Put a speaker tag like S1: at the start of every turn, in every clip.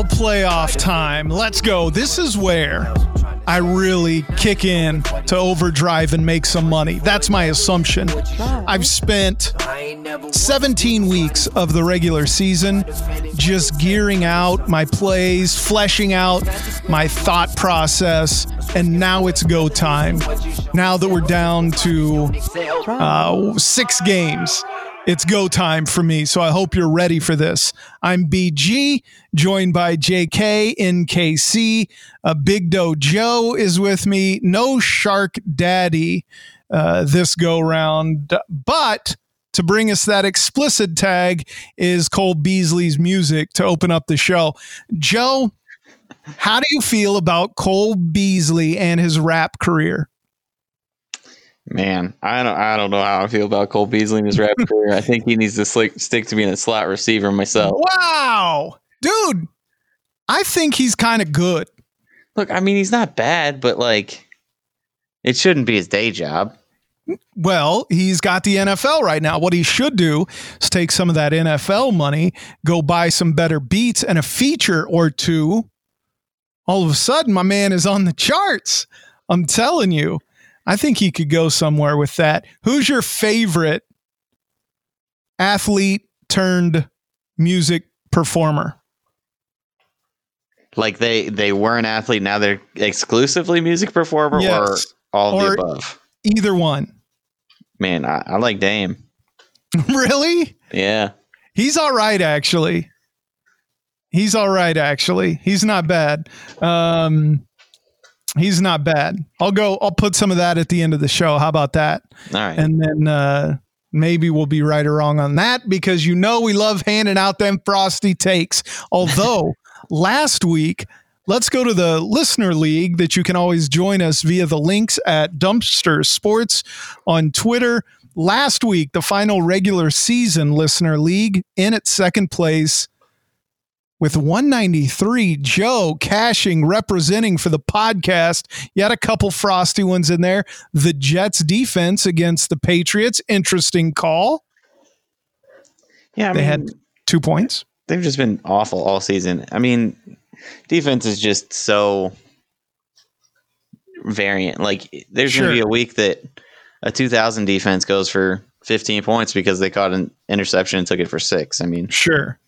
S1: NFL playoff time. Let's go. This is where I really kick in to overdrive and make some money. That's my assumption. I've spent 17 weeks of the regular season just gearing out my plays, fleshing out my thought process, and now it's go time. Now that we're down to uh, six games it's go time for me. So I hope you're ready for this. I'm BG, joined by JK in KC. Uh, Big Doe Joe is with me. No Shark Daddy uh, this go round, but to bring us that explicit tag is Cole Beasley's music to open up the show. Joe, how do you feel about Cole Beasley and his rap career?
S2: Man, I don't I don't know how I feel about Cole Beasley in his rap career. I think he needs to slick, stick to being a slot receiver myself.
S1: Wow. Dude, I think he's kind of good.
S2: Look, I mean, he's not bad, but like it shouldn't be his day job.
S1: Well, he's got the NFL right now. What he should do is take some of that NFL money, go buy some better beats and a feature or two. All of a sudden, my man is on the charts. I'm telling you. I think he could go somewhere with that. Who's your favorite athlete turned music performer?
S2: Like they they were an athlete, now they're exclusively music performer, yes. or all or the above.
S1: Either one.
S2: Man, I, I like Dame.
S1: really?
S2: Yeah.
S1: He's all right, actually. He's all right, actually. He's not bad. Um, he's not bad. I'll go. I'll put some of that at the end of the show. How about that?
S2: All right.
S1: And then uh, maybe we'll be right or wrong on that because you know we love handing out them frosty takes. Although last week. Let's go to the listener league that you can always join us via the links at Dumpster Sports on Twitter. Last week, the final regular season listener league in its second place with 193. Joe cashing, representing for the podcast. You had a couple frosty ones in there. The Jets defense against the Patriots. Interesting call.
S2: Yeah, I
S1: they
S2: mean,
S1: had two points.
S2: They've just been awful all season. I mean, defense is just so variant. Like, there's sure. going to be a week that a 2000 defense goes for 15 points because they caught an interception and took it for six. I mean,
S1: sure.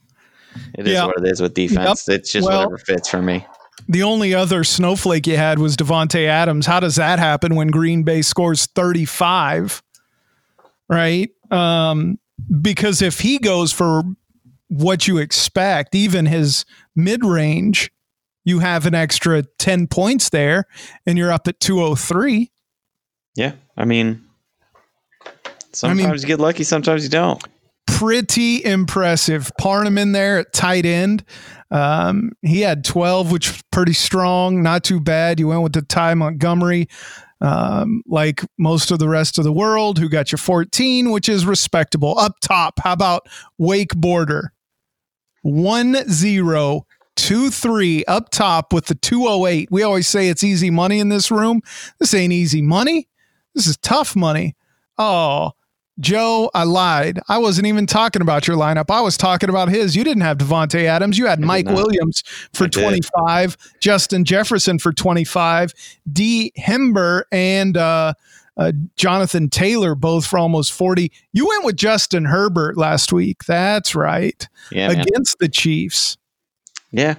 S2: It is what it is with defense. Yep. It's just well, whatever fits for me.
S1: The only other snowflake you had was Davante Adams. How does that happen when Green Bay scores 35? Right? Um, because if he goes for what you expect, even his mid range, you have an extra 10 points there and you're up at 203.
S2: Yeah. I mean, sometimes I mean, you get lucky, sometimes you don't
S1: pretty impressive. Parham in there at tight end. Um, he had 12, which was pretty strong, not too bad. You went with the Ty Montgomery, um, like most of the rest of the world, who got you 14, which is respectable. Up top, how about Wake Border? 1 0 2 3 up top with the 208. We always say it's easy money in this room. This ain't easy money. This is tough money. Oh, Joe, I lied. I wasn't even talking about your lineup. I was talking about his. You didn't have Davante Adams. You had I Mike Williams for 25, Justin Jefferson for 25, D. Hember and uh, uh, Jonathan Taylor both for almost 40. You went with Justin Herbert last week. That's right.
S2: Yeah,
S1: against man. the Chiefs.
S2: Yeah,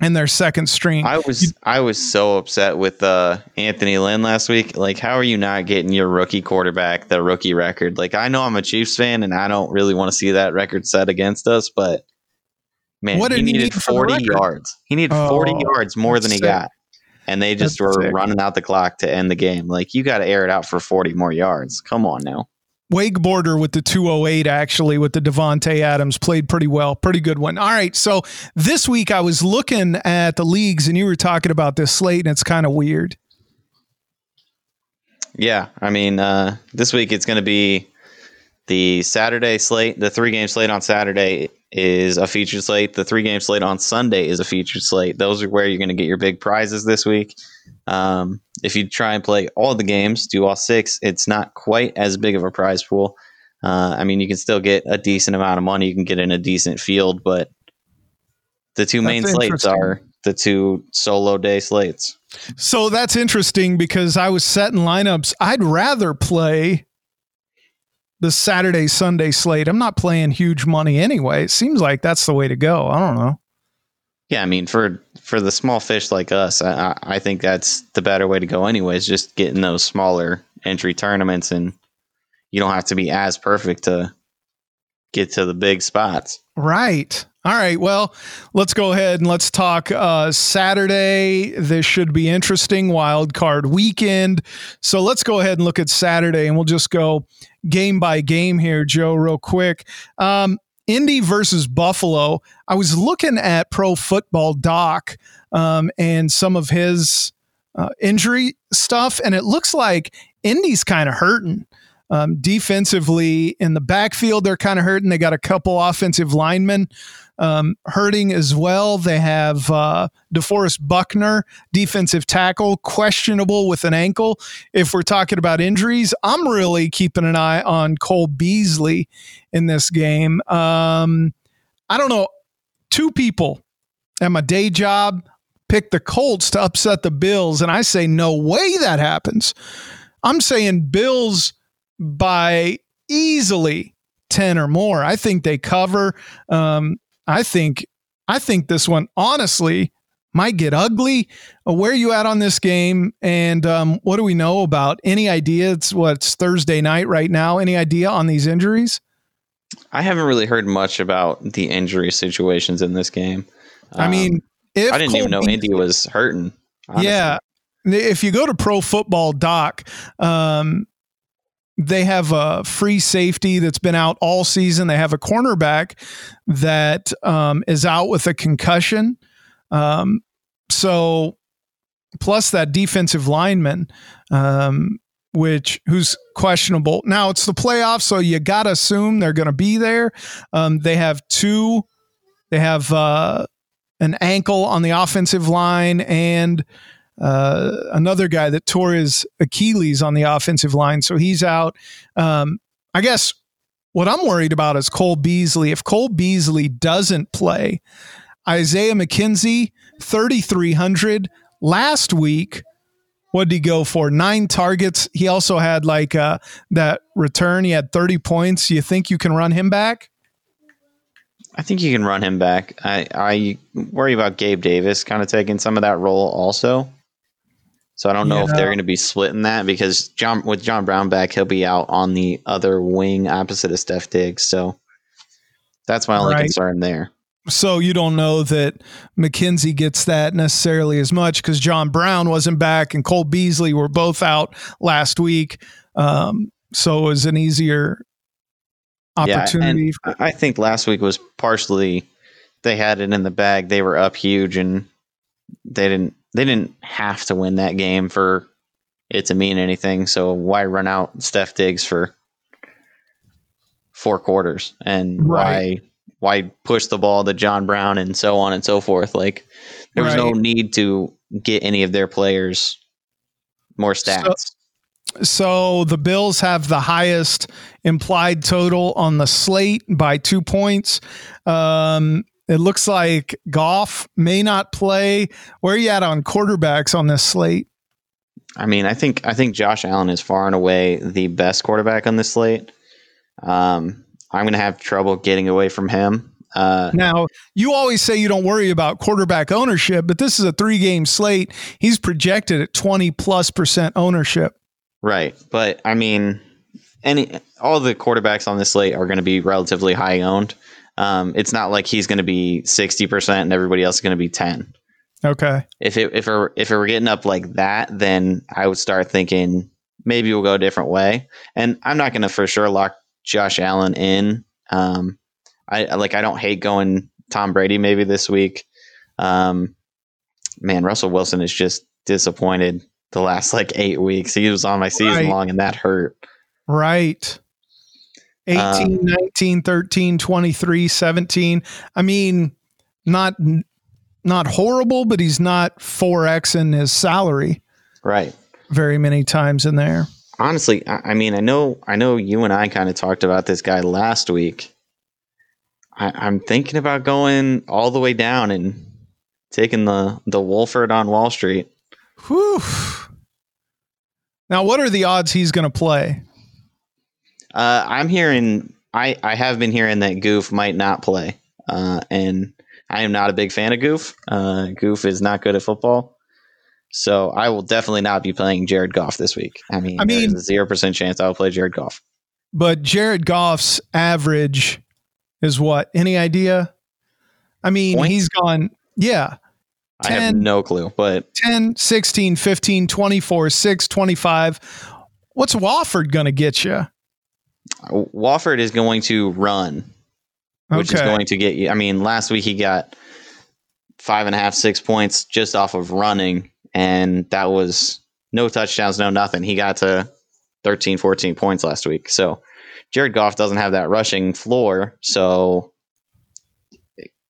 S1: and their second string.
S2: I was I was so upset with uh, Anthony Lynn last week. Like, how are you not getting your rookie quarterback the rookie record? Like, I know I'm a Chiefs fan and I don't really want to see that record set against us, but man, what he needed he 40 yards. He needed oh, 40 yards more than he sick. got. And they just that's were sick. running out the clock to end the game. Like, you got to air it out for 40 more yards. Come on now.
S1: Wake Border with the 208 actually with the Davante Adams played pretty well, pretty good one. All right, so this week I was looking at the leagues and you were talking about this slate and it's kind of weird.
S2: Yeah, I mean uh, this week it's going to be the Saturday slate. The three game slate on Saturday is a featured slate. The three game slate on Sunday is a featured slate. Those are where you're going to get your big prizes this week. Um, if you try and play all the games, do all six, it's not quite as big of a prize pool. Uh, I mean, you can still get a decent amount of money. You can get in a decent field, but the two main slates are the two solo day slates.
S1: So that's interesting because I was setting lineups. I'd rather play the Saturday Sunday slate. I'm not playing huge money anyway. It seems like that's the way to go. I don't know.
S2: Yeah, I mean for for the small fish like us, I, I think that's the better way to go. Anyways, just getting those smaller entry tournaments, and you don't have to be as perfect to get to the big spots.
S1: Right. All right. Well, let's go ahead and let's talk uh, Saturday. This should be interesting. Wild card weekend. So let's go ahead and look at Saturday, and we'll just go game by game here, Joe, real quick. Um, Indy versus Buffalo. I was looking at Pro Football Doc um, and some of his uh, injury stuff, and it looks like Indy's kind of hurting. Um, defensively in the backfield, they're kind of hurting. They got a couple offensive linemen um, hurting as well. They have uh, DeForest Buckner, defensive tackle, questionable with an ankle. If we're talking about injuries, I'm really keeping an eye on Cole Beasley in this game. Um, I don't know. Two people at my day job picked the Colts to upset the Bills, and I say, no way that happens. I'm saying Bills by easily 10 or more. I think they cover. Um, I think I think this one honestly might get ugly. Uh, where are you at on this game? And um, what do we know about? Any idea? It's what's Thursday night right now. Any idea on these injuries?
S2: I haven't really heard much about the injury situations in this game.
S1: I mean, um,
S2: I didn't Cole even know Indy was hurting.
S1: Honestly. Yeah, if you go to Pro Football Doc, um, they have a free safety that's been out all season. They have a cornerback that um, is out with a concussion. Um, so, plus that defensive lineman, um, which who's questionable. Now it's the playoffs, so you got to assume they're going to be there. Um, they have two. They have uh, an ankle on the offensive line and uh, another guy that tore his Achilles on the offensive line, so he's out. Um, I guess what I'm worried about is Cole Beasley. If Cole Beasley doesn't play, Isaiah McKenzie, 3,300 last week. What did he go for? Nine targets. He also had like uh, that return. He had 30 points. You think you can run him back?
S2: I think you can run him back. I, I worry about Gabe Davis kind of taking some of that role also. So I don't know yeah. if they're going to be splitting that because John with John Brown back, he'll be out on the other wing opposite of Steph Diggs. So that's my only right. concern there.
S1: So you don't know that McKenzie gets that necessarily as much because John Brown wasn't back and Cole Beasley were both out last week. Um, so it was an easier opportunity.
S2: Yeah, I think last week was partially they had it in the bag. They were up huge and they didn't they didn't have to win that game for it to mean anything. So why run out Steph Diggs for four quarters and right. why why push the ball to John Brown and so on and so forth? Like there was right. no need to get any of their players more stats.
S1: So, so the Bills have the highest implied total on the slate by two points. Um, it looks like Goff may not play. Where are you at on quarterbacks on this slate?
S2: I mean, I think I think Josh Allen is far and away the best quarterback on this slate. Um, I'm going to have trouble getting away from him.
S1: Uh, now, you always say you don't worry about quarterback ownership, but this is a three game slate. He's projected at 20 plus percent ownership.
S2: Right. But I mean, any all the quarterbacks on this slate are going to be relatively high owned. Um, it's not like he's going to be 60% and everybody else is going to be 10.
S1: Okay.
S2: If it, if it, if it were getting up like that, then I would start thinking maybe we'll go a different way. And I'm not going to for sure lock Josh Allen in. Um, I like, I don't hate going Tom Brady maybe this week. Um, man, Russell Wilson is just disappointed the last like eight weeks. He was on my season right. long and that hurt.
S1: Right. 18, um, 19, 13, 23, 17. I mean, not not horrible, but he's not 4x in his salary.
S2: Right.
S1: Very many times in there.
S2: Honestly, I, I mean, I know I know you and I kind of talked about this guy last week. I, I'm thinking about going all the way down and taking the the Wolford on Wall Street.
S1: Whew. Now, what are the odds he's going to play?
S2: Uh, I'm hearing. I I have been hearing that Goof might not play, uh, and I am not a big fan of Goof. Uh, Goof is not good at football. So I will definitely not be playing Jared Goff this week. I mean, I mean, zero percent chance I'll play Jared Goff.
S1: But Jared Goff's average is what? Any idea? I mean, Points? he's gone, yeah.
S2: 10, I have no clue, but
S1: 10, 16, 15, 24, 6, 25. What's Wolford going to get you?
S2: Wolford is going to run, which okay. is going to get you. I mean, last week he got five and a half, six points just off of running and that was no touchdowns, no nothing. He got to 13, 14 points last week. So Jared Goff doesn't have that rushing floor. So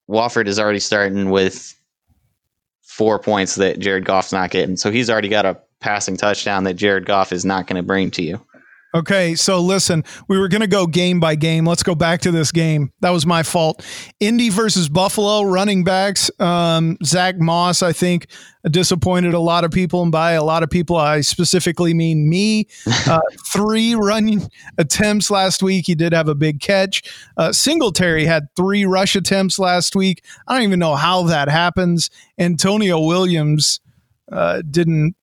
S2: Wolford is already starting with four points that Jared Goff's not getting. So he's already got a passing touchdown that Jared Goff is not going to bring to you.
S1: Okay, so listen, we were going to go game by game. Let's go back to this game. That was my fault. Indy versus Buffalo running backs. Um, Zach Moss, I think, disappointed a lot of people, and by a lot of people, I specifically mean me. Uh, three running attempts last week. He did have a big catch. Uh, Singletary had three rush attempts last week. I don't even know how that happens. Antonio Williams uh, didn't.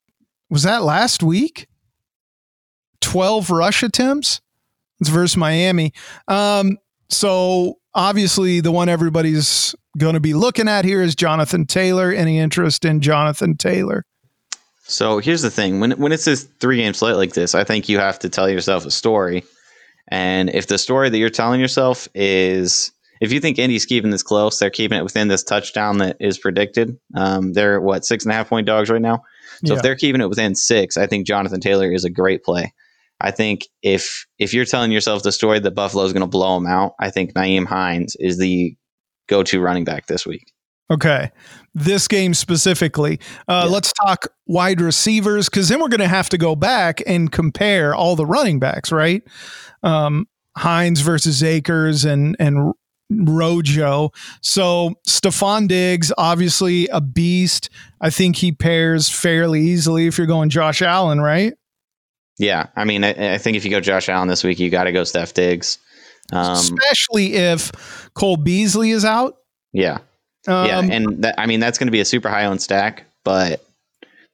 S1: Was that last week? 12 rush attempts. It's versus Miami. Um, so obviously, the one everybody's going to be looking at here is Jonathan Taylor. Any interest in Jonathan Taylor?
S2: So here's the thing: when when it's this three game slate like this, I think you have to tell yourself a story. And if the story that you're telling yourself is, if you think Indy's keeping this close, they're keeping it within this touchdown that is predicted. Um, they're what six and a half point dogs right now. So yeah. if they're keeping it within six, I think Jonathan Taylor is a great play. I think if if you're telling yourself the story that Buffalo is going to blow them out, I think Nyheim Hines is the go-to running back this week.
S1: Okay, this game specifically. Uh, yeah. Let's talk wide receivers because then we're going to have to go back and compare all the running backs, right? Um, Hines versus Akers and and Rojo. So Stefon Diggs, obviously a beast. I think he pairs fairly easily if you're going Josh Allen, right?
S2: Yeah, I mean, I, I, think if you go Josh Allen this week, you got to go Steph Diggs,
S1: um, especially if Cole Beasley is out.
S2: Yeah, um, yeah, and that, I mean that's going to be a super high owned stack, but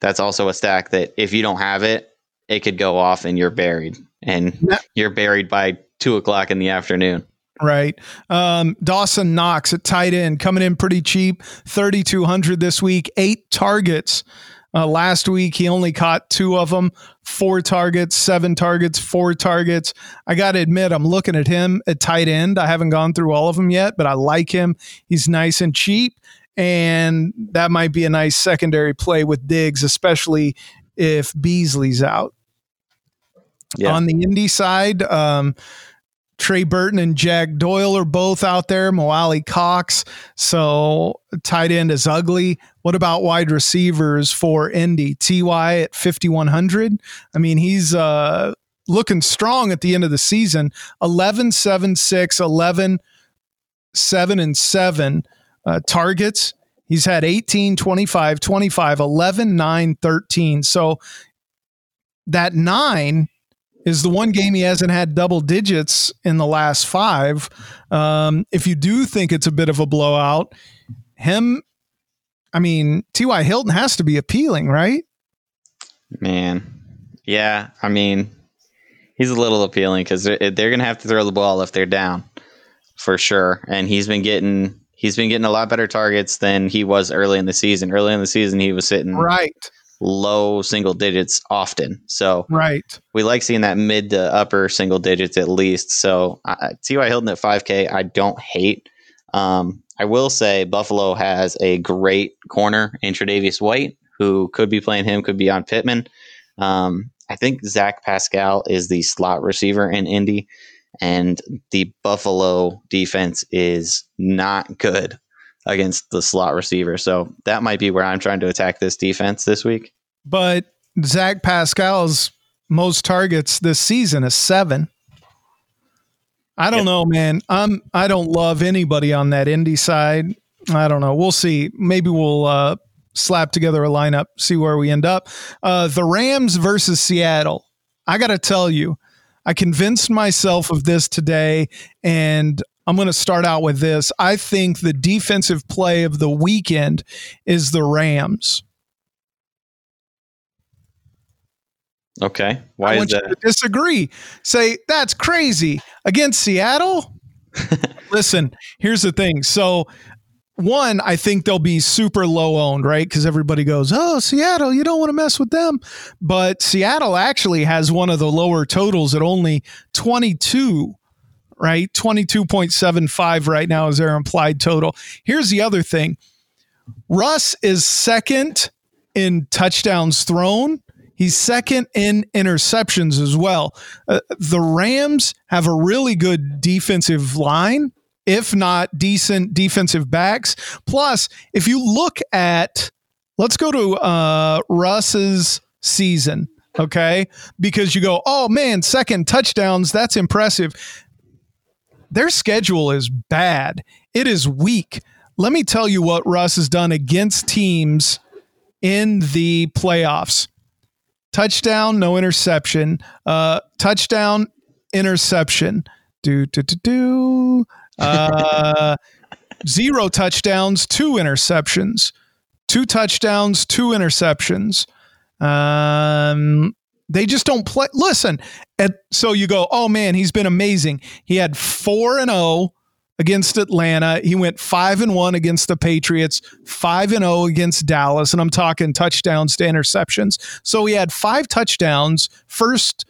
S2: that's also a stack that if you don't have it, it could go off and you're buried, and yeah. you're buried by two o'clock in the afternoon.
S1: Right. Um, Dawson Knox at tight end coming in pretty cheap, 3,200 this week, eight targets. Uh, last week, he only caught two of them, four targets, seven targets, four targets. I got to admit, I'm looking at him at tight end. I haven't gone through all of them yet, but I like him. He's nice and cheap. And that might be a nice secondary play with Diggs, especially if Beasley's out. Yeah. On the Indy side, um, Trey Burton and Jack Doyle are both out there. Mo Alie-Cox. So tight end is ugly. What about wide receivers for Indy? Ty at 5,100. I mean, he's uh, looking strong at the end of the season 11, 7, 6, 11, 7, and 7 uh, targets. He's had 18, 25, 25, 11, 9, 13. So that nine is the one game he hasn't had double digits in the last five. Um, if you do think it's a bit of a blowout, him, I mean, T.Y. Hilton has to be appealing, right?
S2: Man. Yeah. I mean, he's a little appealing because they're, they're going to have to throw the ball if they're down for sure. And he's been getting. He's been getting a lot better targets than he was early in the season. Early in the season, he was sitting
S1: right
S2: low single digits often. So
S1: right,
S2: we like seeing that mid to upper single digits at least. So uh, T.Y. Hilton at 5K, I don't hate. Um, I will say Buffalo has a great corner in Tre'Davious White, who could be playing him, could be on Pittman. Um, I think Zach Pascal is the slot receiver in Indy, and the Buffalo defense is not good against the slot receiver. So that might be where I'm trying to attack this defense this week.
S1: But Zach Pascal's most targets this season is seven. I don't yep. know, man. I'm I don't love anybody on that Indy side. I don't know. We'll see. Maybe we'll uh, slap together a lineup, see where we end up. Uh, the Rams versus Seattle. I got to tell you, I convinced myself of this today, and I'm going to start out with this. I think the defensive play of the weekend is the Rams.
S2: Okay. Why
S1: I want
S2: is that?
S1: disagree. Say that's crazy against Seattle. Listen, here's the thing. So one, I think they'll be super low owned, right? Because everybody goes, oh, Seattle, you don't want to mess with them. But Seattle actually has one of the lower totals at only 22, right? 22.75 right now is their implied total. Here's the other thing Russ is second in touchdowns thrown. He's second in interceptions as well. Uh, the Rams have a really good defensive line if not decent defensive backs. Plus, if you look at, let's go to uh, Russ's season, okay? Because you go, oh man, second touchdowns, that's impressive. Their schedule is bad, it is weak. Let me tell you what Russ has done against teams in the playoffs touchdown, no interception, uh, touchdown, interception. Do, do, do, do. Uh, zero touchdowns, two interceptions. Two touchdowns, two interceptions. Um, they just don't play. Listen, and so you go, oh man, he's been amazing. He had four and zero oh against Atlanta. He went five and one against the Patriots, five and zero oh against Dallas, and I'm talking touchdowns to interceptions. So he had five touchdowns first,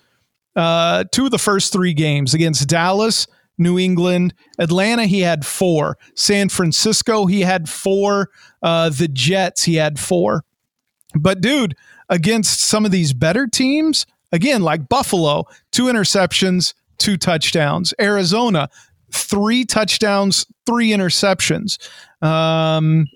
S1: uh, two of the first three games against Dallas, New England. Atlanta, he had four. San Francisco, he had four. Uh, the Jets, he had four. But, dude, against some of these better teams, again, like Buffalo, two interceptions, two touchdowns. Arizona, three touchdowns, three interceptions. Um,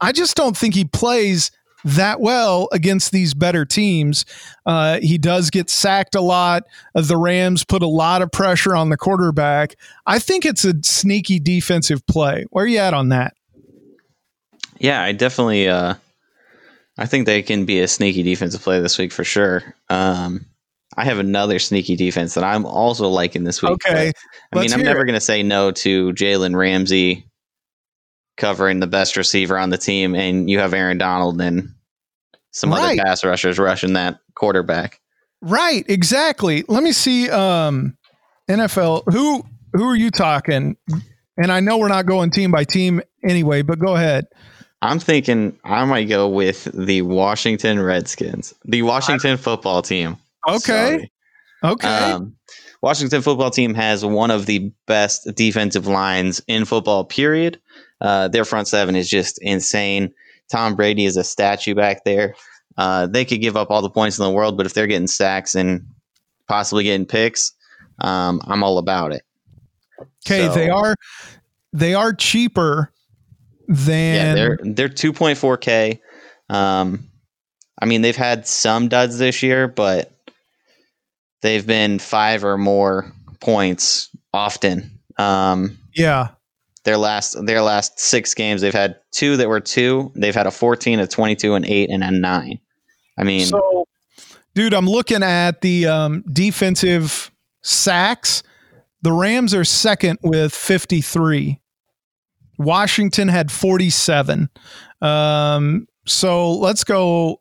S1: I just don't think he plays that well against these better teams. Uh, he does get sacked a lot. Uh, the Rams put a lot of pressure on the quarterback. I think it's a sneaky defensive play. Where are you at on that?
S2: Yeah, I definitely. Uh, I think they can be a sneaky defensive play this week for sure. Um, I have another sneaky defense that I'm also liking this week.
S1: Okay,
S2: I mean, I'm never going to say no to Jalen Ramsey covering the best receiver on the team, and you have Aaron Donald and some right. other pass rushers rushing that quarterback.
S1: Right, exactly. Let me see um NFL who who are you talking? And I know we're not going team by team anyway, but go ahead.
S2: I'm thinking I might go with the Washington Redskins, the Washington football team.
S1: Okay. Sorry. Okay. Um,
S2: Washington football team has one of the best defensive lines in football, period. Uh, their front seven is just insane. Tom Brady is a statue back there. Uh, they could give up all the points in the world, but if they're getting sacks and possibly getting picks, um, I'm all about it.
S1: Okay, so, they are they are cheaper than
S2: yeah they're they're 2.4k. Um, I mean they've had some duds this year, but they've been five or more points often. Um,
S1: yeah,
S2: their last their last six games, they've had two that were two. They've had a 14, a 22, an eight, and a nine. I mean,
S1: so, dude, I'm looking at the um, defensive sacks. The Rams are second with 53. Washington had 47. Um, so let's go.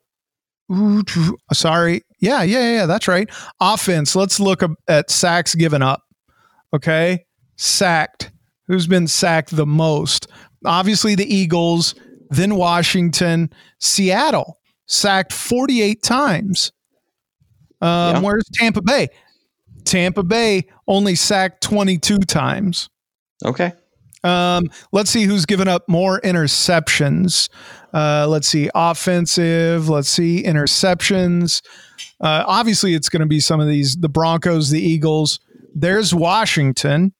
S1: Sorry. Yeah, yeah, yeah, that's right. Offense. Let's look at sacks given up. Okay. Sacked who's been sacked the most? Obviously, the Eagles, then Washington, Seattle sacked 48 times. Um, yeah. Where's Tampa Bay? Tampa Bay only sacked 22 times.
S2: Okay.
S1: Um, let's see who's given up more interceptions. Uh, let's see, offensive. Let's see, interceptions. Uh, obviously, it's going to be some of these the Broncos, the Eagles. There's Washington.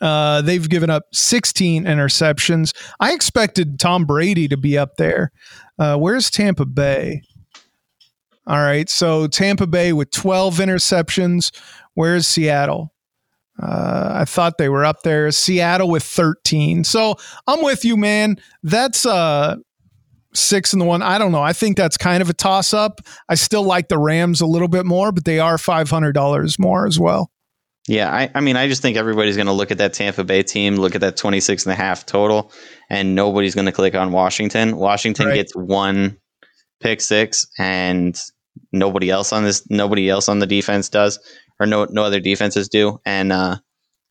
S1: Uh, they've given up 16 interceptions. I expected Tom Brady to be up there. Uh, where's Tampa Bay? All right. So Tampa Bay with 12 interceptions. Where's Seattle? Uh, I thought they were up there. Seattle with 13. So I'm with you, man. That's uh, six and the one. I don't know. I think that's kind of a toss up. I still like the Rams a little bit more, but they are $500 more as well.
S2: Yeah, I, I mean, I just think everybody's going to look at that Tampa Bay team, look at that 26 and a half total, and nobody's going to click on Washington. Washington right. gets one pick six, and nobody else on this, nobody else on the defense does, or no, no other defenses do. And uh,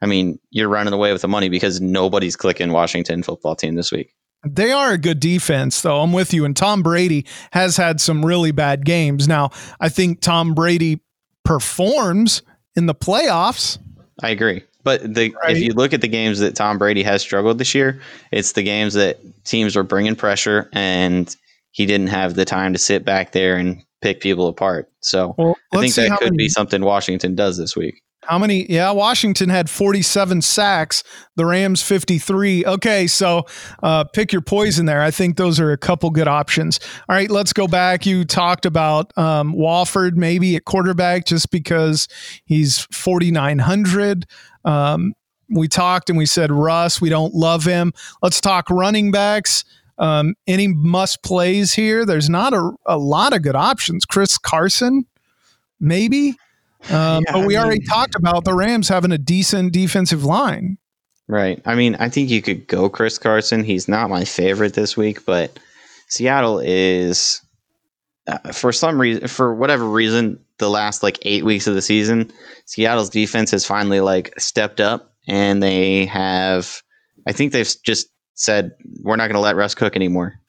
S2: I mean, you're running away with the money because nobody's clicking Washington football team this week.
S1: They are a good defense, though. I'm with you. And Tom Brady has had some really bad games. Now, I think Tom Brady performs in the playoffs.
S2: I agree. But the, right. if you look at the games that Tom Brady has struggled this year, it's the games that teams were bringing pressure and he didn't have the time to sit back there and pick people apart. So well, I think that could many, be something Washington does this week.
S1: How many? Yeah, Washington had 47 sacks, the Rams 53. Okay, so uh, pick your poison there. I think those are a couple good options. All right, let's go back. You talked about um, Wolford maybe at quarterback just because he's 4,900. Um, we talked and we said Russ, we don't love him. Let's talk running backs. Um, any must plays here? There's not a, a lot of good options. Chris Carson, maybe. Um, yeah, but we I already talked about the Rams having a decent defensive line.
S2: Right. I mean, I think you could go Chris Carson. He's not my favorite this week, but Seattle is, uh, for some reason, for whatever reason, the last like eight weeks of the season, Seattle's defense has finally like stepped up and they have, I think they've just said, we're not going to let Russ cook anymore.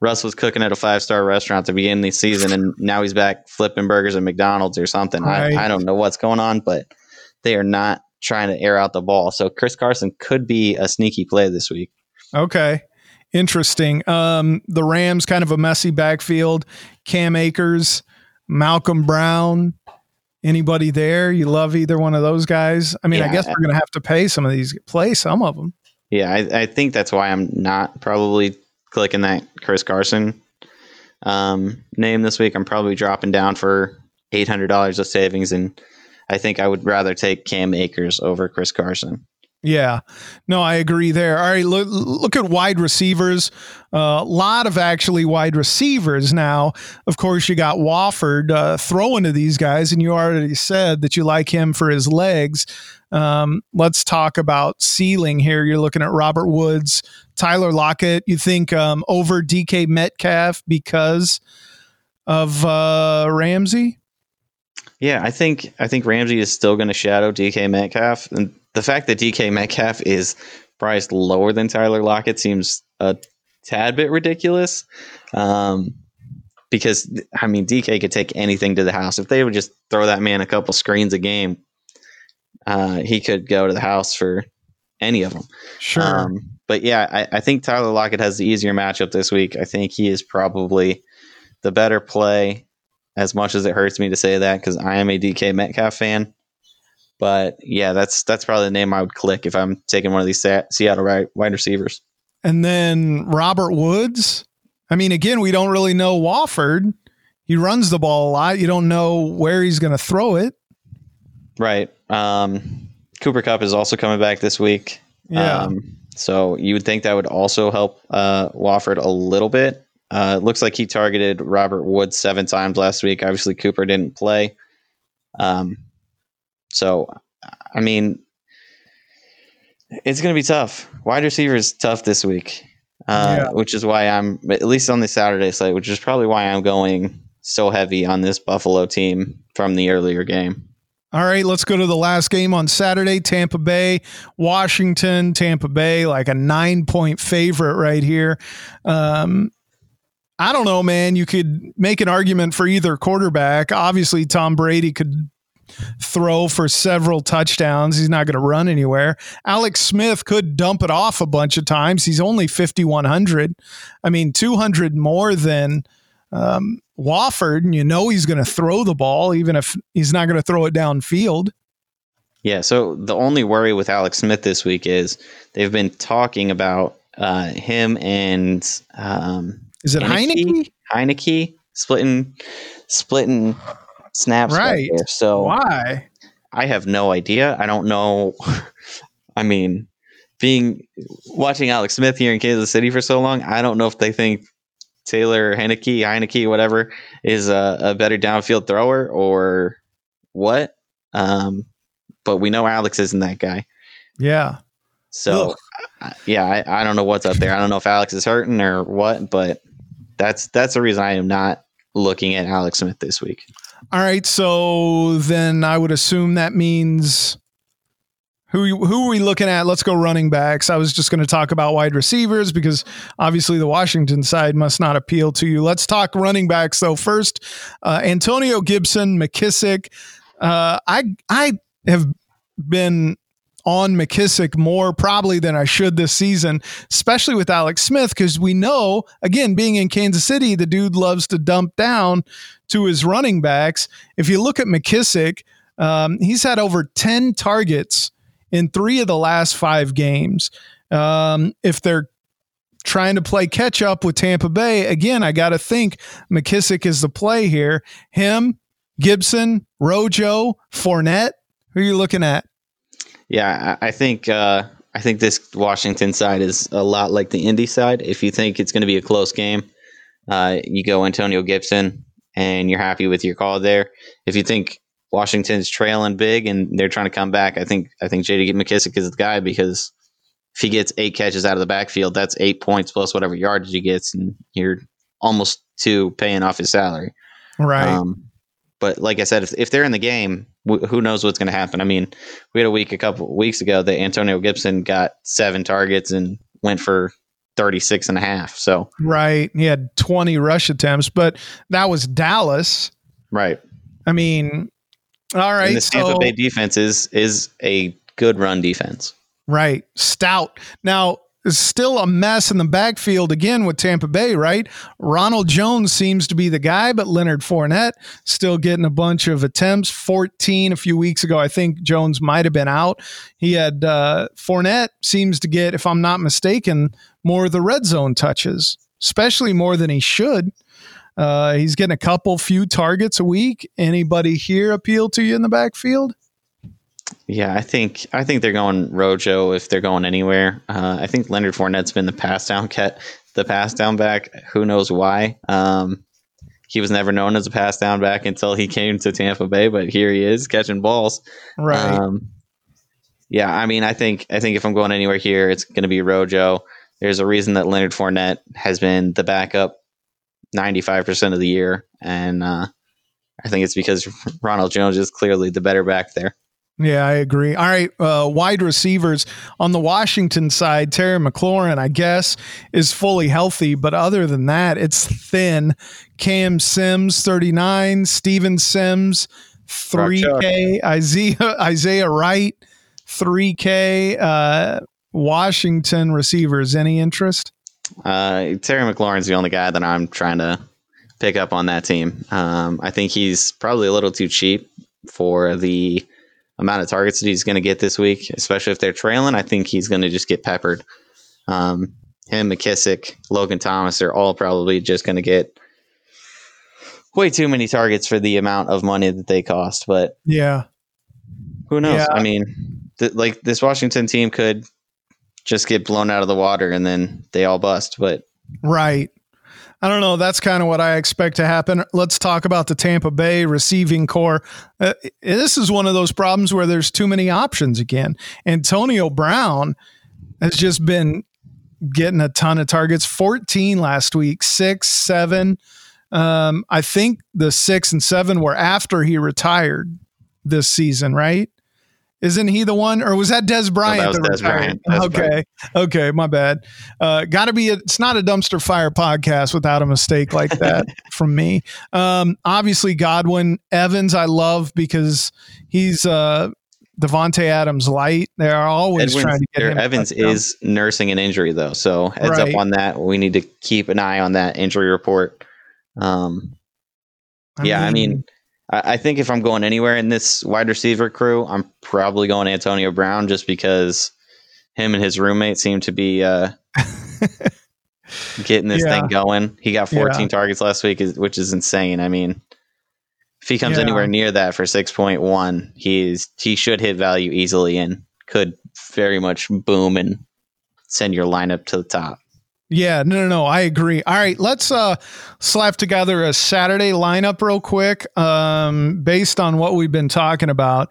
S2: Russ was cooking at a five star restaurant at the beginning of the season, and now he's back flipping burgers at McDonald's or something. Right. I, I don't know what's going on, but they are not trying to air out the ball. So Chris Carson could be a sneaky play this week.
S1: Okay. Interesting. Um, the Rams kind of a messy backfield. Cam Akers, Malcolm Brown. Anybody there? You love either one of those guys? I mean, yeah. I guess we're going to have to pay some of these, play some of them.
S2: Yeah, I, I, think that's why I'm not probably clicking that Chris Carson um, name this week, I'm probably dropping down for eight hundred dollars of savings, and I think I would rather take Cam Akers over Chris Carson.
S1: Yeah, no, I agree there. All right, look, look at wide receivers. A uh, lot of actually wide receivers now. Of course, you got Wolford uh, throwing to these guys, and you already said that you like him for his legs. Um, let's talk about ceiling here. You're looking at Robert Woods, Tyler Lockett. You think um, over DK Metcalf because of uh, Ramsey?
S2: Yeah, I think I think Ramsey is still going to shadow DK Metcalf, and the fact that DK Metcalf is priced lower than Tyler Lockett seems a tad bit ridiculous. Um, because I mean, DK could take anything to the house if they would just throw that man a couple screens a game. Uh, he could go to the house for any of them.
S1: Sure. Um,
S2: but yeah, I, I, think Tyler Lockett has the easier matchup this week. I think he is probably the better play. As much as it hurts me to say that, because I am a DK Metcalf fan, but yeah, that's that's probably the name I would click if I'm taking one of these Seattle wide receivers.
S1: And then Robert Woods. I mean, again, we don't really know Wolford. He runs the ball a lot. You don't know where he's going to throw it.
S2: Right. Um, Cooper Kupp is also coming back this week.
S1: Yeah. Um,
S2: so you would think that would also help uh, Wolford a little bit. Uh, it looks like he targeted Robert Woods seven times last week. Obviously, Cooper didn't play. Um, so, I mean, it's going to be tough. Wide receiver is tough this week, uh, yeah. which is why I'm at least on the Saturday slate, which is probably why I'm going so heavy on this Buffalo team from the earlier game.
S1: All right, let's go to the last game on Saturday Tampa Bay, Washington, Tampa Bay, like a nine point favorite right here. Um, I don't know, man. You could make an argument for either quarterback. Obviously, Tom Brady could throw for several touchdowns. He's not going to run anywhere. Alex Smith could dump it off a bunch of times. He's only 5,100. I mean, 200 more than um, Wolford, and you know he's going to throw the ball, even if he's not going to throw it downfield.
S2: Yeah. So the only worry with Alex Smith this week is they've been talking about uh, him and um,
S1: is it Heinicke?
S2: Heinicke splitting splitting snaps. Right. So
S1: why?
S2: I have no idea. I don't know. I mean, being watching Alex Smith here in Kansas City for so long, I don't know if they think Taylor Heinicke, Heinicke, whatever, is a, a better downfield thrower or what. Um, but we know Alex isn't that guy.
S1: Yeah.
S2: So, yeah, I, I don't know what's up there. I don't know if Alex is hurting or what, but that's that's the reason I am not looking at Alex Smith this week.
S1: All right, so then I would assume that means who who are we looking at? Let's go running backs. I was just going to talk about wide receivers because obviously the Washington side must not appeal to you. Let's talk running backs. So first, uh, Antonio Gibson, McKissic. Uh, I I have been on McKissic more probably than I should this season, especially with Alex Smith, because we know, again, being in Kansas City, the dude loves to dump down to his running backs. If you look at McKissic, um, he's had over 10 targets in three of the last five games. Um, if they're trying to play catch up with Tampa Bay, again, I got to think McKissic is the play here. Him, Gibson, Rojo, Fournette. Who are you looking at?
S2: Yeah, I think uh, I think this Washington side is a lot like the Indy side. If you think it's going to be a close game, uh, you go Antonio Gibson, and you're happy with your call there. If you think Washington's trailing big and they're trying to come back. I think I think J.D. McKissic is the guy because if he gets eight catches out of the backfield, that's eight points plus whatever yardage he gets, and you're almost to paying off his salary.
S1: Right. Um,
S2: but like I said, if, if they're in the game, who knows what's going to happen? I mean, we had a week a couple weeks ago that Antonio Gibson got seven targets and went for 36 and a half. So
S1: right, he had 20 rush attempts, but that was Dallas.
S2: Right.
S1: I mean, all right.
S2: And the Tampa so, Bay defense is is a good run defense.
S1: Right. Stout. Now, it's still a mess in the backfield again with Tampa Bay, right? Ronald Jones seems to be the guy, but Leonard Fournette still getting a bunch of attempts. 14 a few weeks ago. I think Jones might have been out. He had uh, Fournette seems to get, if I'm not mistaken, more of the red zone touches, especially more than he should. Uh, he's getting a couple few targets a week. Anybody here appeal to you in the backfield?
S2: Yeah, I think I think they're going Rojo if they're going anywhere. Uh, I think Leonard Fournette's been the pass down cat, the pass down back. Who knows why? Um, he was never known as a pass down back until he came to Tampa Bay, but here he is catching balls.
S1: Right. Um,
S2: yeah, I mean, I think I think if I'm going anywhere here, it's going to be Rojo. There's a reason that Leonard Fournette has been the backup 95% of the year. And uh, I think it's because Ronald Jones is clearly the better back there.
S1: Yeah, I agree. All right, uh, wide receivers on the Washington side, Terry McLaurin, I guess, is fully healthy, but other than that, it's thin. Cam Sims, thirty nine, Steven Sims, three K, Isaiah Isaiah Wright, three K. Uh, Washington receivers, any interest?
S2: Uh, Terry McLaurin's the only guy that I'm trying to pick up on that team. Um, I think he's probably a little too cheap for the amount of targets that he's going to get this week, especially if they're trailing. I think he's going to just get peppered. Um, him, McKissic, Logan Thomas are all probably just going to get way too many targets for the amount of money that they cost. But
S1: yeah,
S2: who knows? Yeah. I mean, th- like this Washington team could just get blown out of the water and then they all bust. But
S1: right. I don't know. That's kind of what I expect to happen. Let's talk about the Tampa Bay receiving corps. Uh, this is one of those problems where there's too many options again. Antonio Brown has just been getting a ton of targets 14 last week, six, seven. Um, I think the six and seven were after he retired this season, right? Isn't he the one, or was that Dez Bryant?
S2: No, that was Dez Bryant. Dez
S1: okay,
S2: Bryant.
S1: okay, my bad. Uh, Got to be. A, it's not a dumpster fire podcast without a mistake like that from me. Um, obviously, Godwin Evans, I love because he's uh, Davante Adams light. They are always Edwin's, trying to get him.
S2: Evans is nursing an injury though, so heads right. up on that. We need to keep an eye on that injury report. Um, I yeah, mean, I mean I, think if I'm going anywhere in this wide receiver crew, I'm probably going Antonio Brown just because him and his roommate seem to be uh, getting this yeah. thing going. He got 14 yeah. targets last week, which is insane. I mean, If he comes
S1: Yeah.
S2: anywhere near that for six point one, he's he should hit value easily and could very much boom and send your lineup to the top.
S1: Yeah, no, no, no. I agree. All right, let's uh slap together a Saturday lineup real quick. Um, based on what we've been talking about,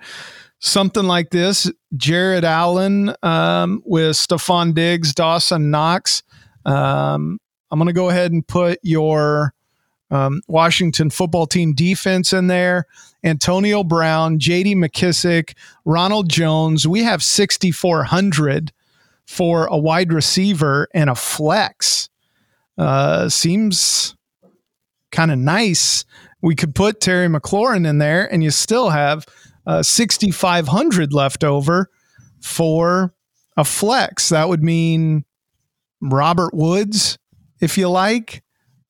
S1: something like this: Jared Allen um, with Stefon Diggs, Dawson Knox. Um, I'm going to go ahead and put your um, Washington football team defense in there. Antonio Brown, J.D. McKissic, Ronald Jones. We have 6,400 for a wide receiver and a flex. Uh, seems kind of nice. We could put Terry McLaurin in there, and you still have uh, 6,500 left over for a flex. That would mean Robert Woods, if you like,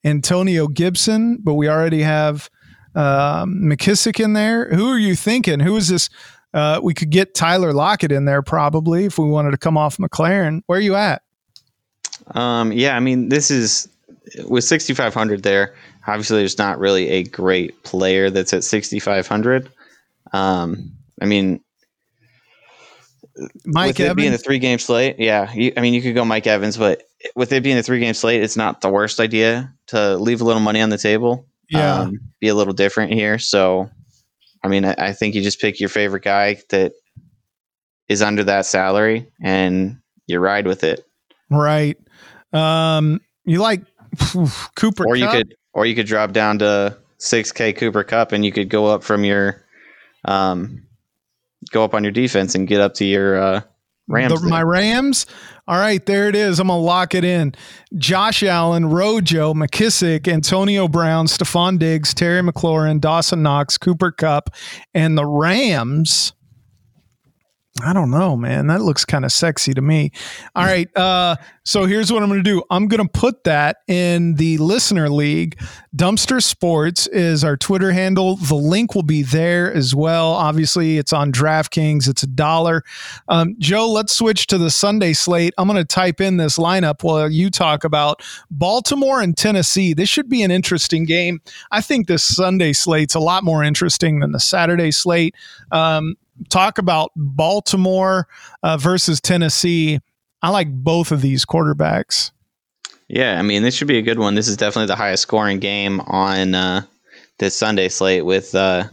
S1: Antonio Gibson, but we already have um, McKissic in there. Who are you thinking? Who is this? Uh, we could get Tyler Lockett in there probably if we wanted to come off McLaurin. Where are you at?
S2: Um, yeah, I mean, this is with 6,500 there. Obviously, there's not really a great player that's at 6,500. Um, I mean,
S1: Mike
S2: with it being a three game slate, yeah, you, I mean, you could go Mike Evans, but with it being a three game slate, it's not the worst idea to leave a little money on the table.
S1: Yeah.
S2: um, be a little different here. So, I mean, I, I think you just pick your favorite guy that is under that salary and you ride with it.
S1: right. Um, you like Cooper
S2: or you
S1: Kupp?
S2: could or you could drop down to 6k cooper Kupp and you could go up from your um go up on your defense and get up to your uh rams
S1: The- my. Rams. All right, there it is. I'm gonna lock it in. Josh Allen, Rojo, McKissic, Antonio Brown, Stefon Diggs, Terry McLaurin, Dawson Knox, Cooper Kupp, and the Rams. I don't know, man. That looks kind of sexy to me. All right. Uh, so here's what I'm going to do. I'm going to put that in the listener league. Dumpster Sports is our Twitter handle. The link will be there as well. Obviously, it's on DraftKings. It's a dollar. Um, Joe, let's switch to the Sunday slate. I'm going to type in this lineup while you talk about Baltimore and Tennessee. This should be an interesting game. I think this Sunday slate's a lot more interesting than the Saturday slate. Um, talk about Baltimore uh, versus Tennessee. I like both of these quarterbacks.
S2: yeah i mean this should be a good one this is definitely the highest scoring game on uh this sunday slate with uh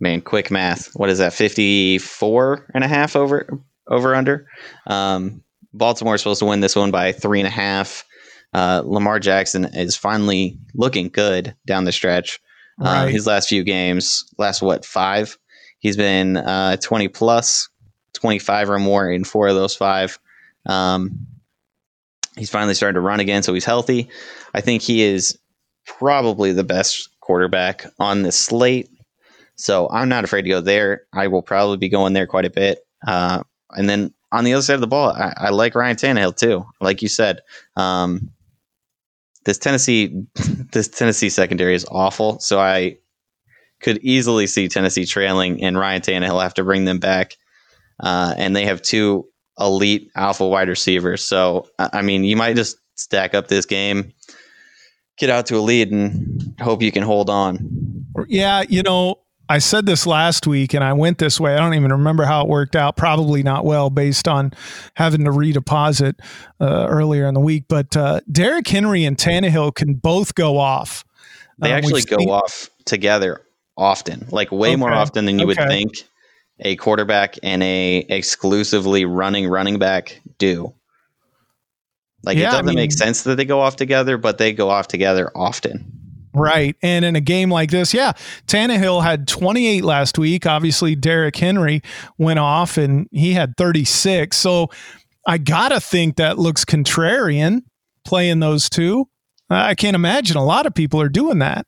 S2: man quick math what is that 54 and a half over over under um is supposed to win this one by three and a half uh lamar jackson is finally looking good down the stretch Um,
S1: Right.
S2: his last few games, last what five? He's been uh, twenty plus, twenty five or more in four of those five. Um, he's finally starting to run again, so he's healthy. I think he is probably the best quarterback on this slate. So I'm not afraid to go there. I will probably be going there quite a bit. Uh, and then on the other side of the ball, I, I like Ryan Tannehill too. Like you said, um, this Tennessee this Tennessee secondary is awful. So I could easily see Tennessee trailing, and Ryan Tannehill have to bring them back. Uh, and they have two elite alpha wide receivers. So I mean, you might just stack up this game, get out to a lead, and hope you can hold on.
S1: Yeah, you know, I said this last week and I went this way. I don't even remember how it worked out. Probably not well based on having to redeposit uh, earlier in the week. But uh, Derrick Henry and Tannehill can both go off.
S2: They
S1: Um,
S2: actually go
S1: seen-
S2: off together often, like way more often than you would think a quarterback and a exclusively running running back do. Like
S1: Yeah,
S2: it doesn't make
S1: mean-
S2: sense that they go off together, but they go off together often.
S1: Right. And in a game like this, yeah, Tannehill had 28 last week. Obviously, Derrick Henry went off and he had 36. So I got to think that looks contrarian playing those two. I can't imagine a lot of people are doing that.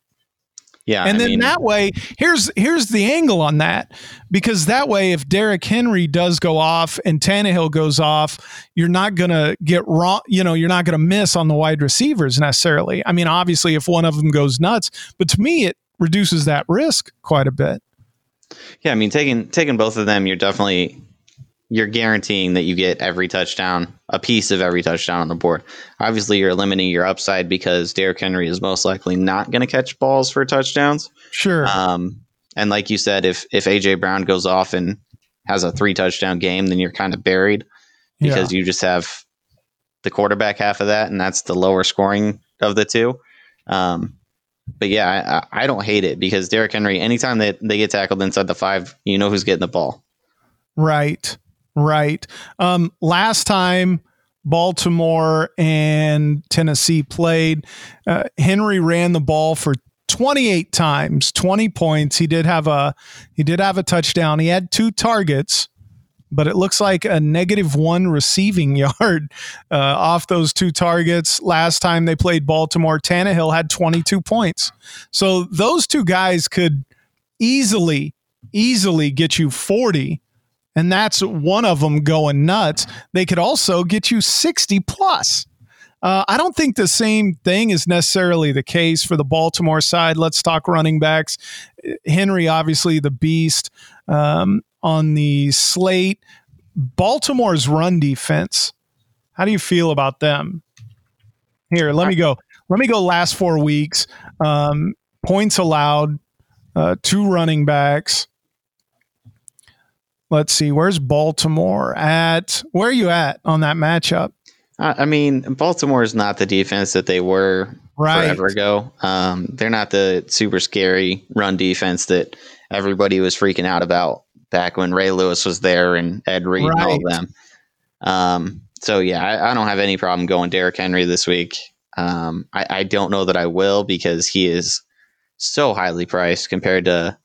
S2: Yeah,
S1: and
S2: I
S1: then
S2: mean,
S1: that way, here's here's the angle on that, because that way, if Derrick Henry does go off and Tannehill goes off, you're not gonna get wrong. You know, you're not gonna miss on the wide receivers necessarily. I mean, obviously, if one of them goes nuts, but to me, it reduces that risk quite a bit.
S2: yeah, I mean taking taking both of them, you're definitely you're guaranteeing that you get every touchdown, a piece of every touchdown on the board. Obviously, you're limiting your upside because Derrick Henry is most likely not going to catch balls for touchdowns.
S1: Sure.
S2: Um, and like you said, if if AJ Brown goes off and has a three touchdown game, then you're kind of buried because yeah. you just have the quarterback half of that, and that's the lower scoring of the two. Um, but yeah, I, I don't hate it because Derrick Henry, anytime that they get tackled inside the five, you know who's getting the ball.
S1: Right, right. Um, last time Baltimore and Tennessee played, uh, Henry ran the ball for 28 times, 20 points. He did have a he did have a touchdown. He had two targets but it looks like a negative one receiving yard uh, off those two targets. Last time they played Baltimore, Tannehill had 22 points. So those two guys could easily, easily get you 40. And that's one of them going nuts. They could also get you 60 plus. Uh, I don't think the same thing is necessarily the case for the Baltimore side. Let's talk running backs. Henry, obviously, the beast. Um, on the slate. Baltimore's run defense. How do you feel about them? Here, let me go. Let me go last four weeks. Um, points allowed, uh, two running backs. Let's see, where's Baltimore at? Where are you at on that matchup?
S2: I mean, Baltimore is not the defense that they were right. forever ago. Um, they're not the super scary run defense that everybody was freaking out about back when Ray Lewis was there and Ed Reed right. and all of them. Um, so yeah, I, I, don't have any problem going Derrick Henry this week. Um, I, I, don't know that I will because he is so highly priced compared to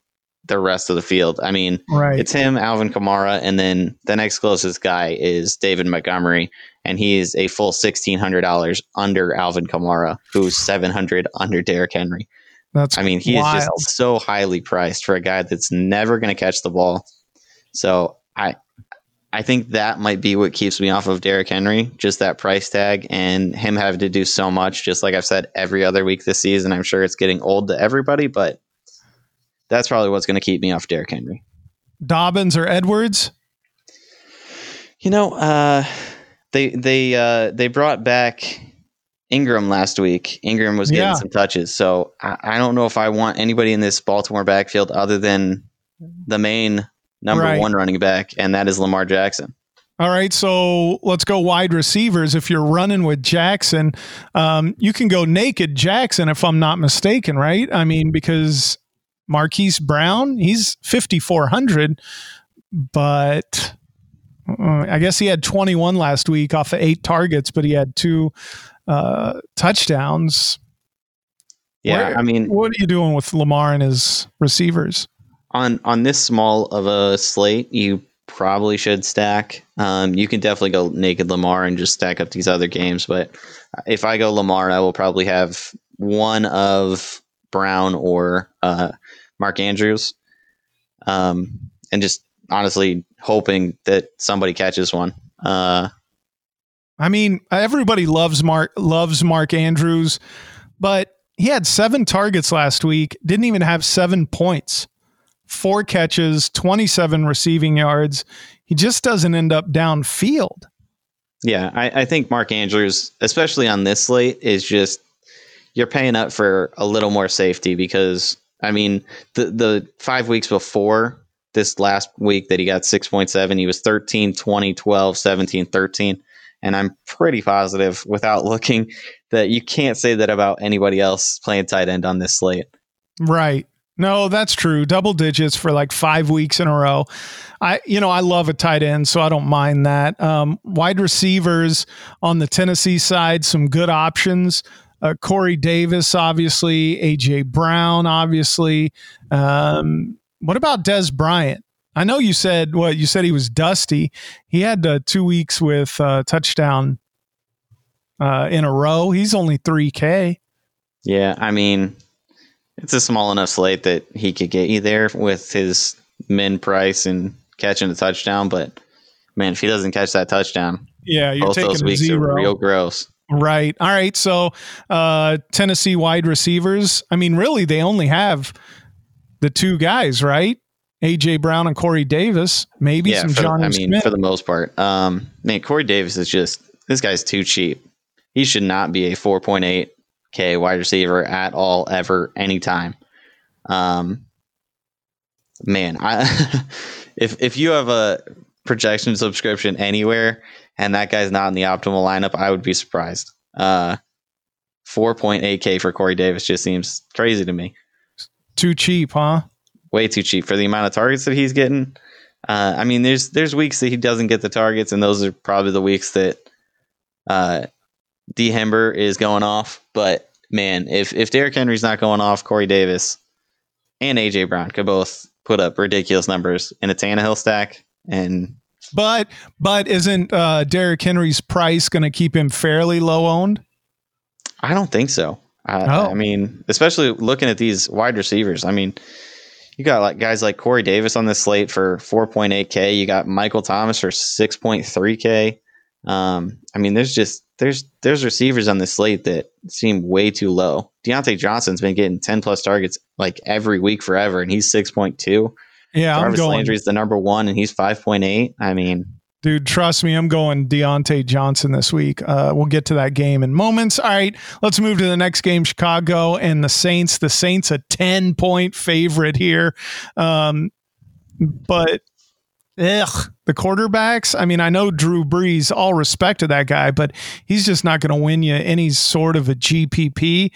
S2: the rest of the field. I mean, right. it's him, Alvin Kamara, and then the next closest guy is David Montgomery, and he is a full sixteen hundred dollars under Alvin Kamara, who's seven hundred under Derrick Henry. That's I mean, he wild. is just so highly priced for a guy that's never going to catch the ball. So I I think that might be what keeps me off of Derrick Henry, just that price tag and him having to do so much, just like I've said every other week this season. I'm sure it's getting old to everybody, but that's probably what's going to keep me off Derrick Henry.
S1: Dobbins or Edwards?
S2: You know, uh, they they uh, they brought back Ingram last week. Ingram was getting yeah. some touches. So I, I, don't know if I want anybody in this Baltimore backfield other than the main number right. one running back, and that is Lamar Jackson.
S1: All right, so let's go wide receivers. If you're running with Jackson, um, you can go naked Jackson, if I'm not mistaken, right? I mean, because Marquise Brown, he's 5,400, but uh, I guess he had 21 last week off of eight targets, but he had two uh, touchdowns.
S2: Yeah, Where, I mean,
S1: what are you doing with Lamar and his receivers?
S2: On on this small of a slate, you probably should stack. Um, you can definitely go naked Lamar and just stack up these other games. But if I go Lamar, I will probably have one of Brown or uh, Mark Andrews, um, and just honestly hoping that somebody catches one. Uh,
S1: I mean, everybody loves Mark loves Mark Andrews, but he had seven targets last week, didn't even have seven points. Four catches, 27 receiving yards. He just doesn't end up downfield.
S2: Yeah, I, I think Mark Andrews, especially on this slate, is just you're paying up for a little more safety because I mean the the five weeks before this last week that he got 6.7, he was 13, 20, 12, 17, 13. And I'm pretty positive, without looking, that you can't say that about anybody else playing tight end on this slate.
S1: Right. No, that's true. Double digits for like five weeks in a row. I, you know, I love a tight end, so I don't mind that. Um, wide receivers on the Tennessee side, some good options. Uh, Corey Davis, obviously. AJ Brown, obviously. Um, what about Des Bryant? I know you said what you said he was dusty. He had uh, two weeks with uh, touchdown uh, in a row. He's only three K.
S2: Yeah, I mean, it's a small enough slate that he could get you there with his min price and catching a touchdown. But man, if he doesn't catch that touchdown,
S1: yeah, you're both taking those weeks zero.
S2: are real gross.
S1: Right. All right. So uh, Tennessee wide receivers. I mean, really, they only have the two guys, right? AJ Brown and Corey Davis, maybe
S2: yeah,
S1: some John
S2: I mean,
S1: Smith.
S2: for the most part. Um, man, Corey Davis is just this guy's too cheap. He should not be a 4.8k wide receiver at all, ever, anytime. Um, man, I if if you have a projection subscription anywhere and that guy's not in the optimal lineup, I would be surprised. Uh, 4.8k for Corey Davis just seems crazy to me.
S1: Too cheap, huh?
S2: Way too cheap for the amount of targets that he's getting. Uh, I mean, there's there's weeks that he doesn't get the targets, and those are probably the weeks that uh, D Hember is going off. But man, if if Derrick Henry's not going off, Corey Davis and AJ Brown could both put up ridiculous numbers in a Tannehill stack. And
S1: But but isn't uh, Derrick Henry's price going to keep him fairly low owned?
S2: I don't think so. I,
S1: Oh.
S2: I mean, especially looking at these wide receivers. I mean, you got like guys like Corey Davis on this slate for 4.8k. You got Michael Thomas for 6.3k. Um, I mean, there's just there's there's receivers on this slate that seem way too low. Diontae Johnson's been getting 10 plus targets like every week forever, and he's 6.2.
S1: Yeah, I'm
S2: Jarvis
S1: going.
S2: Landry's the number one, and he's 5.8. I mean,
S1: Dude, trust me, I'm going Diontae Johnson this week. Uh, we'll get to that game in moments. All right, let's move to the next game Chicago and the Saints. The Saints, a 10 point favorite here. Um, but, ugh, the quarterbacks. I mean, I know Drew Brees, all respect to that guy, but he's just not going to win you any sort of a GPP.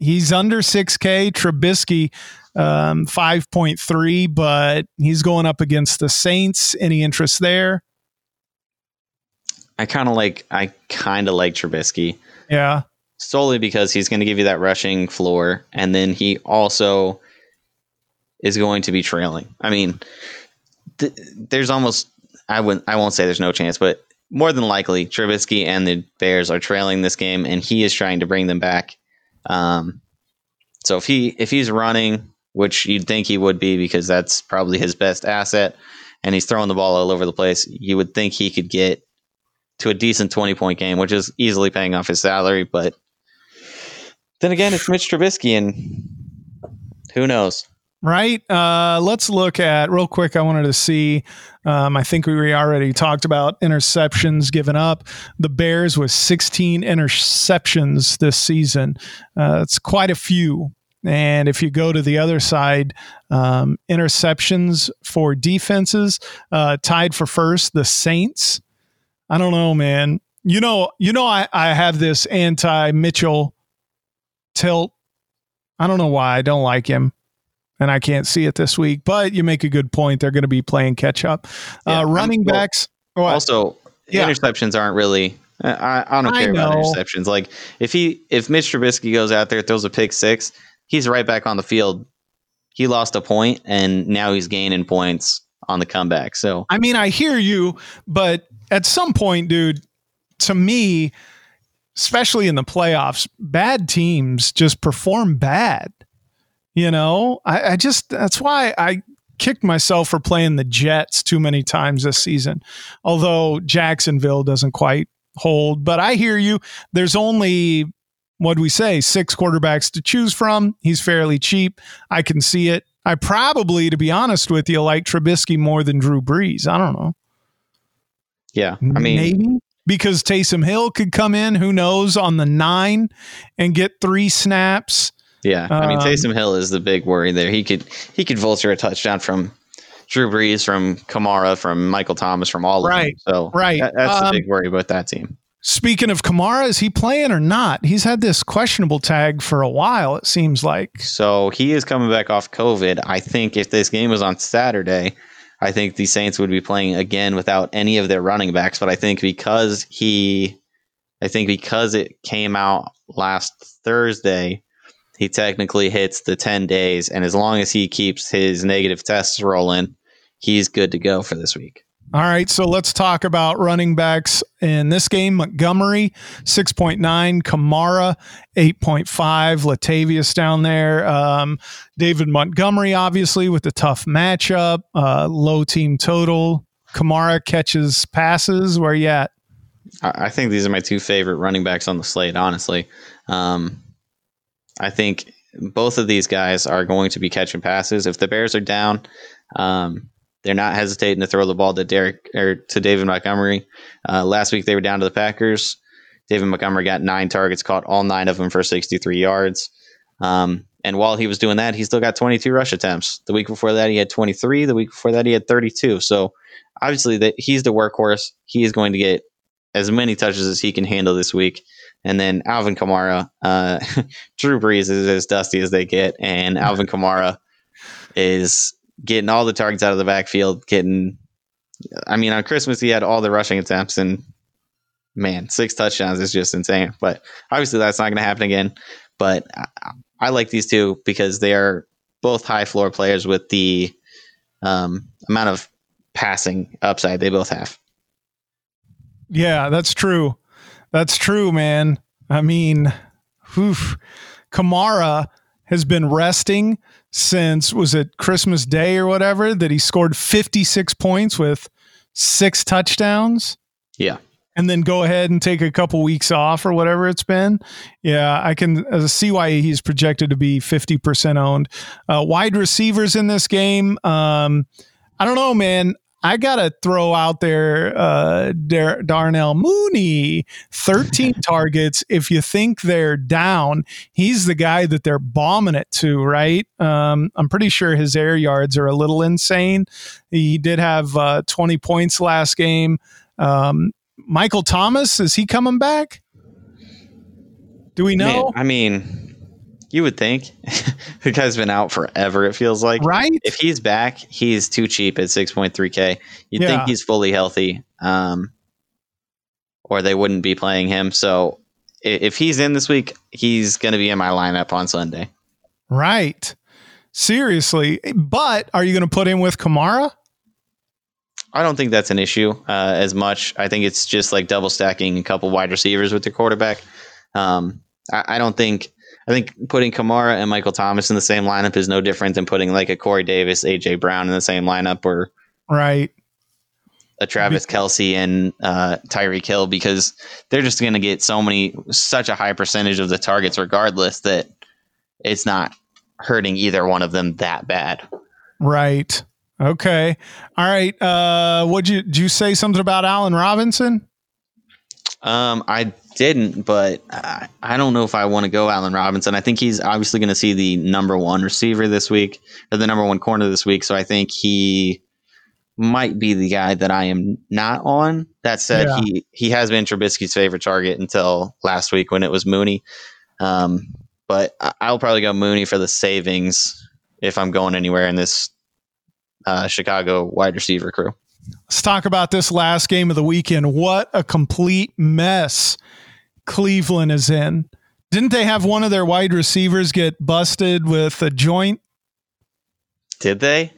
S1: He's under 6K. Trubisky, um, 5.3, but he's going up against the Saints. Any interest there?
S2: I kind of like I kind of like Trubisky.
S1: Yeah.
S2: solely because he's going to give you that rushing floor, and then he also is going to be trailing. I mean, th- there's almost I wouldn't I won't say there's no chance, but more than likely Trubisky and the Bears are trailing this game, and he is trying to bring them back. Um, so if he if he's running, which you'd think he would be because that's probably his best asset, and he's throwing the ball all over the place, you would think he could get to a decent 20 point game, which is easily paying off his salary. But then again, it's Mitch Trubisky, and who knows?
S1: Right. Uh, let's look at real quick. I wanted to see. Um, I think we already talked about interceptions given up. The Bears with 16 interceptions this season. Uh, it's quite a few. And if you go to the other side, um, interceptions for defenses uh, tied for first, the Saints. I don't know, man. You know, you know, I, I have this anti Mitchell tilt. I don't know why I don't like him and I can't see it this week. But you make a good point. They're going to be playing catch up.
S2: Yeah,
S1: uh, running
S2: well,
S1: backs. What?
S2: Also,
S1: Yeah.
S2: interceptions aren't really. I, I don't
S1: I
S2: care about interceptions. Like if he if Mitch Trubisky goes out there throws a pick six, he's right back on the field. He lost a point, and now he's gaining points on the comeback. So
S1: I mean, I hear you, but at some point, dude, to me, especially in the playoffs, bad teams just perform bad. You know, I, I just that's why I kicked myself for playing the Jets too many times this season. Although Jacksonville doesn't quite hold, but I hear you. There's only what do we say six quarterbacks to choose from. He's fairly cheap. I can see it. I probably, to be honest with you, like Trubisky more than Drew Brees. I don't know.
S2: yeah, I mean,
S1: maybe because Taysom Hill could come in, who knows, on the nine and get three snaps.
S2: yeah, I mean
S1: Um,
S2: Taysom Hill is the big worry there. He could he could vulture a touchdown from Drew Brees, from Kamara, from Michael Thomas, from all of them. So
S1: right.
S2: that- that's the
S1: Um,
S2: big worry about that team.
S1: Speaking of Kamara, is he playing or not? He's had this questionable tag for a while, it seems like.
S2: So he is coming back off COVID. I think if this game was on Saturday, I think the Saints would be playing again without any of their running backs. But I think because he, I think because it came out last Thursday, he technically hits the 10 days. And as long as he keeps his negative tests rolling, he's good to go for this week.
S1: All right, so let's talk about running backs in this game. Montgomery, 6.9. Kamara, 8.5. Latavius down there. Um, David Montgomery, obviously, with the tough matchup, uh, low team total. Kamara catches passes. Where you at?
S2: I I think these are my two favorite running backs on the slate, honestly. Um, I think both of these guys are going to be catching passes. If the Bears are down, Um, they're not hesitating to throw the ball to Derek or to David Montgomery. Uh, last week they were down to the Packers. David Montgomery got nine targets, caught all nine of them for 63 yards. Um, and while he was doing that, he still got 22 rush attempts. The week before that, he had 23. The week before that, he had 32. So obviously, that he's the workhorse. He is going to get as many touches as he can handle this week. And then Alvin Kamara, uh, Drew Brees is as dusty as they get, and Alvin Kamara is getting all the targets out of the backfield. Getting, I mean, on Christmas he had all the rushing attempts, and man, six touchdowns is just insane. But obviously that's not going to happen again. But I, I, like these two because they are both high floor players with the um, amount of passing upside they both have.
S1: Yeah, that's true. That's true, man. I mean, oof. Kamara has been resting since was it Christmas Day or whatever that he scored 56 points with six touchdowns.
S2: Yeah.
S1: And then go ahead and take a couple weeks off or whatever it's been. Yeah, I can see why he's projected to be 50% owned. Uh, wide receivers in this game. Um, I don't know, man. I gotta throw out there uh, Dar- Darnell Mooney, 13 targets. If you think they're down, he's the guy that they're bombing it to, right? Um, I'm pretty sure his air yards are a little insane. He did have uh, 20 points last game. Um, Michael Thomas, is he coming back? Do we know?
S2: Man, I mean, you would think the guy's been out forever. It feels like
S1: right.
S2: If he's back, he's too cheap at six point three k. You'd yeah. think he's fully healthy, um, or they wouldn't be playing him. So if he's in this week, he's going to be in my lineup on Sunday.
S1: Right. Seriously, but are you going to put him with Kamara?
S2: I don't think that's an issue uh, as much. I think it's just like double stacking a couple wide receivers with your quarterback. Um, I, I don't think I think putting Kamara and Michael Thomas in the same lineup is no different than putting like a Corey Davis, AJ Brown in the same lineup or
S1: right
S2: a Travis Kelce and uh, Tyreek Hill because they're just going to get so many, such a high percentage of the targets regardless that it's not hurting either one of them that bad.
S1: Right. Okay. All right. Uh, would you, did you say something about Allen Robinson?
S2: Um, I didn't, but I, I don't know if I want to go Allen Robinson. I think he's obviously going to see the number one receiver this week or the number one corner this week. So I think he might be the guy that I am not on. That said, yeah. he he has been Trubisky's favorite target until last week when it was Mooney. Um, but I'll probably go Mooney for the savings if I'm going anywhere in this uh, Chicago wide receiver crew.
S1: Let's talk about this last game of the weekend. What a complete mess Cleveland is in. Didn't they have one of their wide receivers get busted with a joint?
S2: Did they?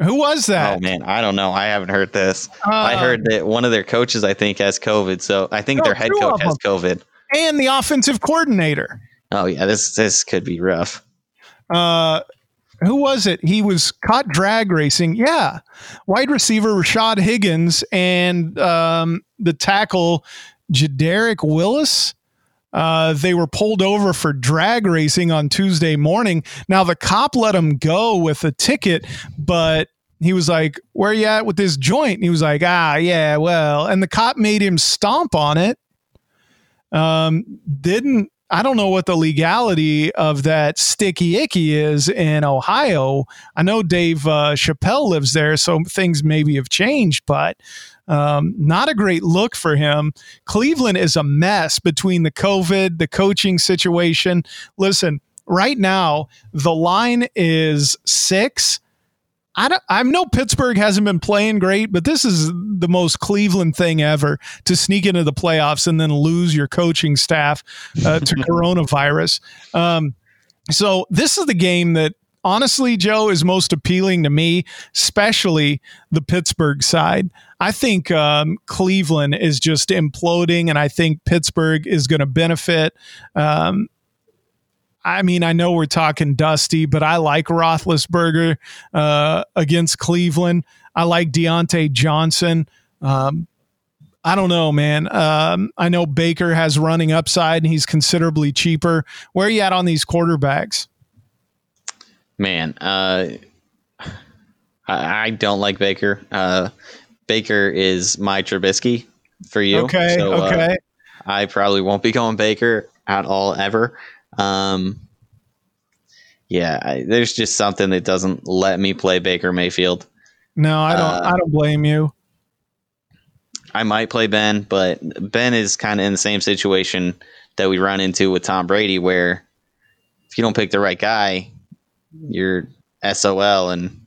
S1: Who was that?
S2: Oh man, I don't know. I haven't heard this. Uh, I heard that one of their coaches, I think, has COVID. So I think no, their head coach has COVID,
S1: and the offensive coordinator.
S2: Oh yeah, this this could be rough.
S1: Uh, who was it? He was caught drag racing. Yeah, wide receiver Rashard Higgins and um, the tackle Jedrick Wills. Uh, they were pulled over for drag racing on Tuesday morning. Now the cop let him go with a ticket, but he was like, "Where you at with this joint?" And he was like, "Ah, yeah, well." And the cop made him stomp on it. Um, didn't I don't know what the legality of that sticky icky is in Ohio. I know Dave uh, Chappelle lives there, so things maybe have changed, but um, not a great look for him. Cleveland is a mess between the COVID, the coaching situation. Listen, right now, the line is six. I, don't, I know Pittsburgh hasn't been playing great, but this is the most Cleveland thing ever to sneak into the playoffs and then lose your coaching staff uh, to coronavirus. Um, so this is the game that honestly, Joe, is most appealing to me, especially the Pittsburgh side. I think um, Cleveland is just imploding, and I think Pittsburgh is going to benefit. Um, I mean, I know we're talking Dusty, but I like Roethlisberger uh, against Cleveland. I like Diontae Johnson. Um, I don't know, man. Um, I know Baker has running upside and he's considerably cheaper. Where are you at on these quarterbacks?
S2: Man, uh, I, don't like Baker. Uh, Baker is my Trubisky for you.
S1: Okay. So, uh, okay.
S2: I probably won't be going Baker at all ever. Um, yeah, I, there's just something that doesn't let me play Baker Mayfield.
S1: No, I don't. Uh, I don't blame you.
S2: I might play Ben, but Ben is kind of in the same situation that we run into with Tom Brady, where if you don't pick the right guy, you're SOL and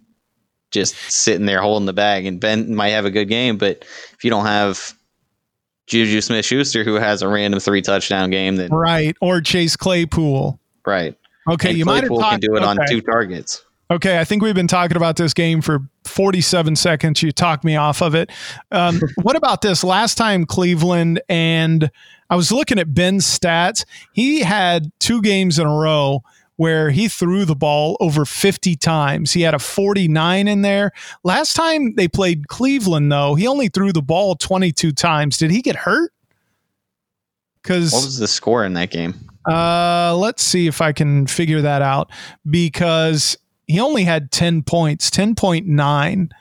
S2: just sitting there holding the bag. And Ben might have a good game, but if you don't have Juju Smith Schuster, who has a random three touchdown game, then
S1: right, or Chase Claypool,
S2: right.
S1: Okay,
S2: and
S1: you might have
S2: talked, can do it okay. on two targets.
S1: Okay, I think we've been talking about this game for 47 seconds. You talked me off of it. Um, what about this? Last time Cleveland and I was looking at Ben's stats. He had two games in a row where he threw the ball over 50 times. He had a 49 in there. Last time they played Cleveland, though, he only threw the ball 22 times. Did he get hurt? Because
S2: what was the score in that game?
S1: Uh, let's see if I can figure that out. Because he only had 10 points, 10.9.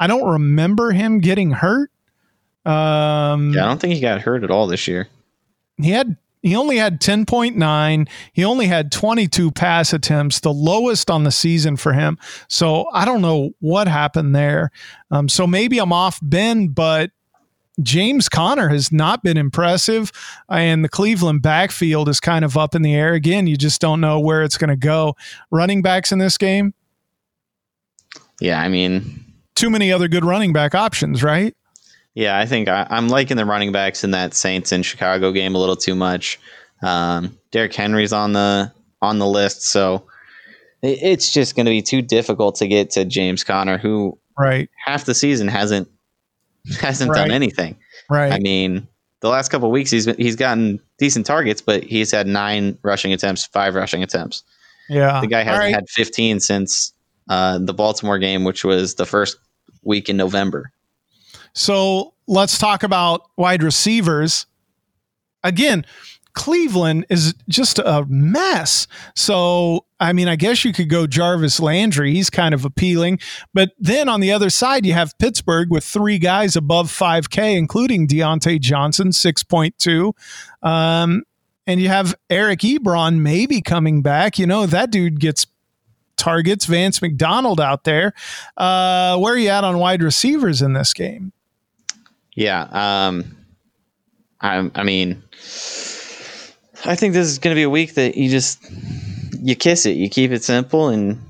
S1: I don't remember him getting hurt. Um,
S2: yeah, I don't think he got hurt at all this year.
S1: He had he only had 10.9. He only had 22 pass attempts, the lowest on the season for him. So I don't know what happened there. Um, so maybe I'm off Ben, but James Conner has not been impressive, and the Cleveland backfield is kind of up in the air. Again, you just don't know where it's going to go. Running backs in this game?
S2: Yeah, I mean,
S1: too many other good running back options, right?
S2: Yeah, I think I, am liking the running backs in that Saints and Chicago game a little too much. Um, Derrick Henry's on the on the list, so it, it's just going to be too difficult to get to James Conner, who
S1: right
S2: half the season hasn't hasn't right. done anything.
S1: Right.
S2: I mean, the last couple weeks he's he's gotten decent targets, but he's had nine rushing attempts, five rushing attempts.
S1: Yeah.
S2: The guy hasn't right. had 15 since uh, the Baltimore game, which was the first week in November.
S1: So let's talk about wide receivers. Again, Cleveland is just a mess. So, I mean, I guess you could go Jarvis Landry. He's kind of appealing. But then on the other side, you have Pittsburgh with three guys above 5K, including Diontae Johnson, 6.2. Um, and you have Eric Ebron maybe coming back. You know, that dude gets targets. Vance McDonald out there. Uh, where are you at on wide receivers in this game?
S2: Yeah. Um, I, I mean, I think this is going to be a week that you just you kiss it, you keep it simple, and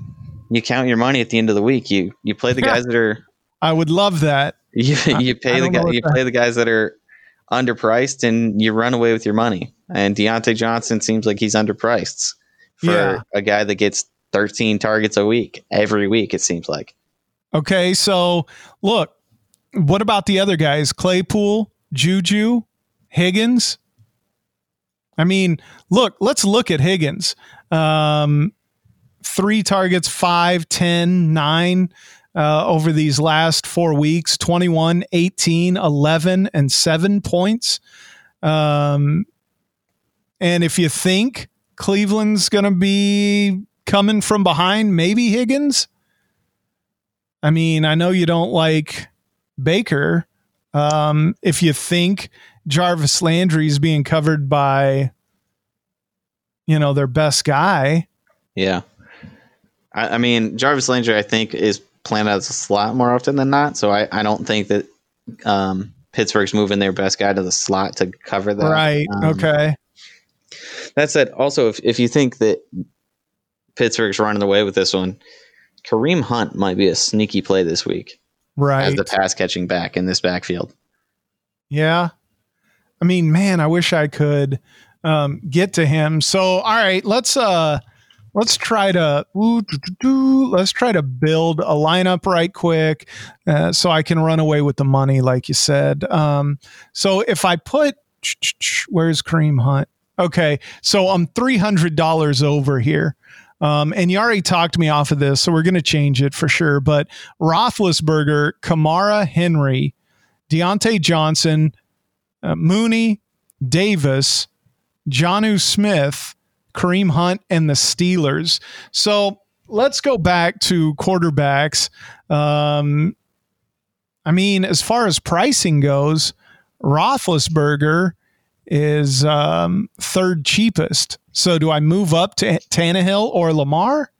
S2: you count your money at the end of the week. You you play the guys that are.
S1: I would love that.
S2: You you pay the guy, you play the guys that are underpriced, and you run away with your money. And Diontae Johnson seems like he's underpriced for yeah. a guy that gets 13 targets a week every week. It seems like.
S1: Okay, so look, what about the other guys? Claypool, Juju, Higgins. I mean, look, let's look at Higgins. Um, three targets, five, 10, nine uh, over these last four weeks 21, 18, 11, and seven points. Um, and if you think Cleveland's going to be coming from behind, maybe Higgins. I mean, I know you don't like Baker, um, if you think Jarvis Landry is being covered by, you know, their best guy.
S2: Yeah. I, I mean, Jarvis Landry, I think, is playing as a slot more often than not. So I, I don't think that um, Pittsburgh's moving their best guy to the slot to cover that.
S1: Right. Um, okay.
S2: That said, also, if, if you think that Pittsburgh's running away with this one, Kareem Hunt might be a sneaky play this week
S1: right
S2: as the pass catching back in this backfield.
S1: Yeah. I mean, man, I wish I could um, get to him. So, all right, let's uh let's try to ooh, doo, doo, doo, let's try to build a lineup right quick uh, so I can run away with the money, like you said. Um, so if I put where's Kareem Hunt? Okay, so I'm three hundred dollars over here. Um, and you already talked me off of this, so we're going to change it for sure. But Roethlisberger, Kamara, Henry, Diontae Johnson, uh, Mooney, Davis, Jonnu Smith, Kareem Hunt, and the Steelers. So let's go back to quarterbacks. Um, I mean, as far as pricing goes, Roethlisberger is um, third cheapest. So do I move up to Tannehill or Lamar?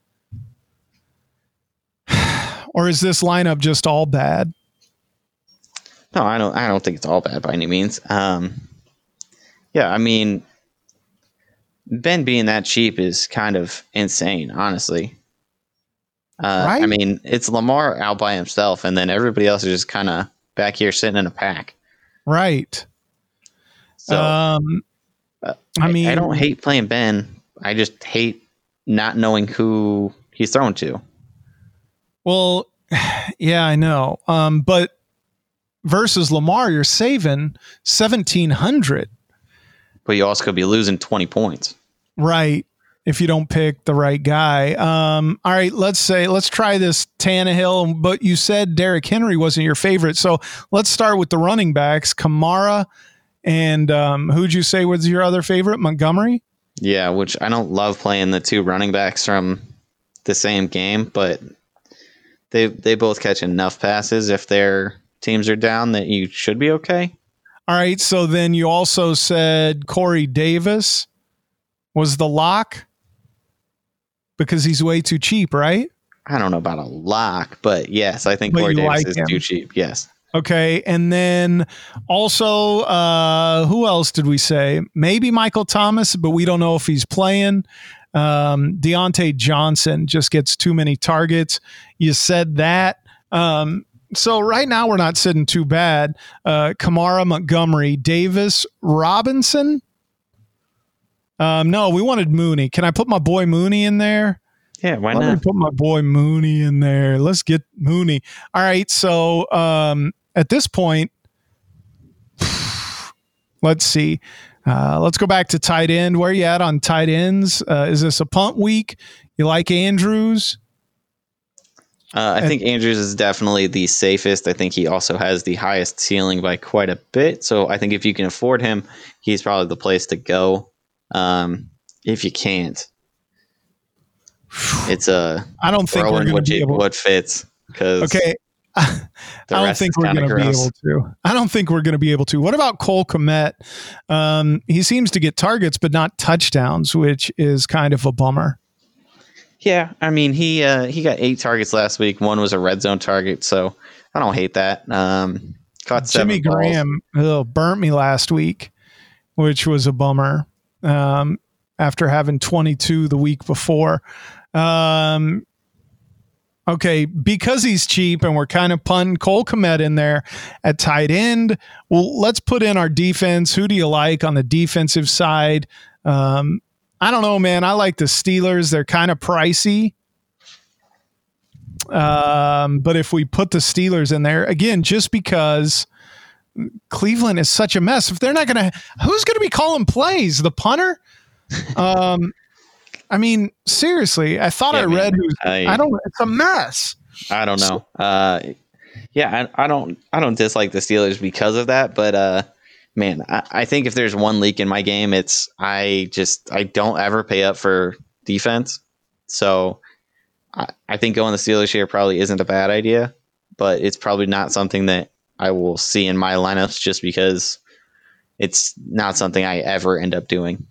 S1: or is this lineup just all bad?
S2: No, I don't. I don't think it's all bad by any means. Um, yeah, I mean, Ben being that cheap is kind of insane, honestly. Uh, right? I mean, it's Lamar out by himself, and then everybody else is just kind of back here sitting in a pack.
S1: Right.
S2: So, um, uh, I mean, I, I don't hate playing Ben. I just hate not knowing who he's thrown to.
S1: Well, yeah, I know. Um, but versus Lamar, you're saving seventeen hundred.
S2: But you also could be losing twenty points.
S1: Right. If you don't pick the right guy. Um, all right, let's say let's try this Tannehill, but you said Derrick Henry wasn't your favorite. So let's start with the running backs. Kamara and um, who'd you say was your other favorite? Montgomery?
S2: Yeah, which I don't love playing the two running backs from the same game, but they they both catch enough passes if their teams are down that you should be okay.
S1: All right, so then you also said Corey Davis was the lock because he's way too cheap, right?
S2: I don't know about a lock, but yes, I think but Corey Davis like is him. too cheap. Yes.
S1: Okay, and then also, uh, who else did we say? Maybe Michael Thomas, but we don't know if he's playing. Um, Diontae Johnson just gets too many targets. You said that. Um, so right now we're not sitting too bad. Uh, Kamara, Montgomery, Davis, Robinson. Um, no, we wanted Mooney. Can I put my boy Mooney in there?
S2: Yeah, why Let not? Me
S1: put my boy Mooney in there. Let's get Mooney. All right, so um, at this point, let's see. Uh, let's go back to tight end. Where are you at on tight ends? Uh, is this a punt week? You like Andrews?
S2: Uh, I think Andrews is definitely the safest. I think he also has the highest ceiling by quite a bit. So I think if you can afford him, he's probably the place to go. Um, if you can't, it's a
S1: I don't think we're going to
S2: what, you, what fits because
S1: okay. I don't think we're going to be able to. I don't think we're going to be able to. What about Cole Kmet? Um, he seems to get targets, but not touchdowns, which is kind of a bummer.
S2: Yeah, I mean he uh, he got eight targets last week. One was a red zone target, so I don't hate that. Um,
S1: caught Jimmy Graham oh, burnt me last week, which was a bummer. Um, after having 22 the week before. Um, okay, because he's cheap and we're kind of punting Cole Kmet in there at tight end. Well, let's put in our defense. Who do you like on the defensive side? Um, I don't know, man. I like the Steelers. They're kind of pricey. Um, but if we put the Steelers in there again, just because Cleveland is such a mess, if they're not going to, who's going to be calling plays? The punter? Um, I mean, seriously, I thought yeah, I read who's. I, I, don't. It's a mess.
S2: I don't know. Uh, yeah, I, I, don't. I don't dislike the Steelers because of that, but uh, man, I, I think if there's one leak in my game, it's I just I don't ever pay up for defense. So I, I think going the Steelers here probably isn't a bad idea, but it's probably not something that I will see in my lineups just because it's not something I ever end up doing.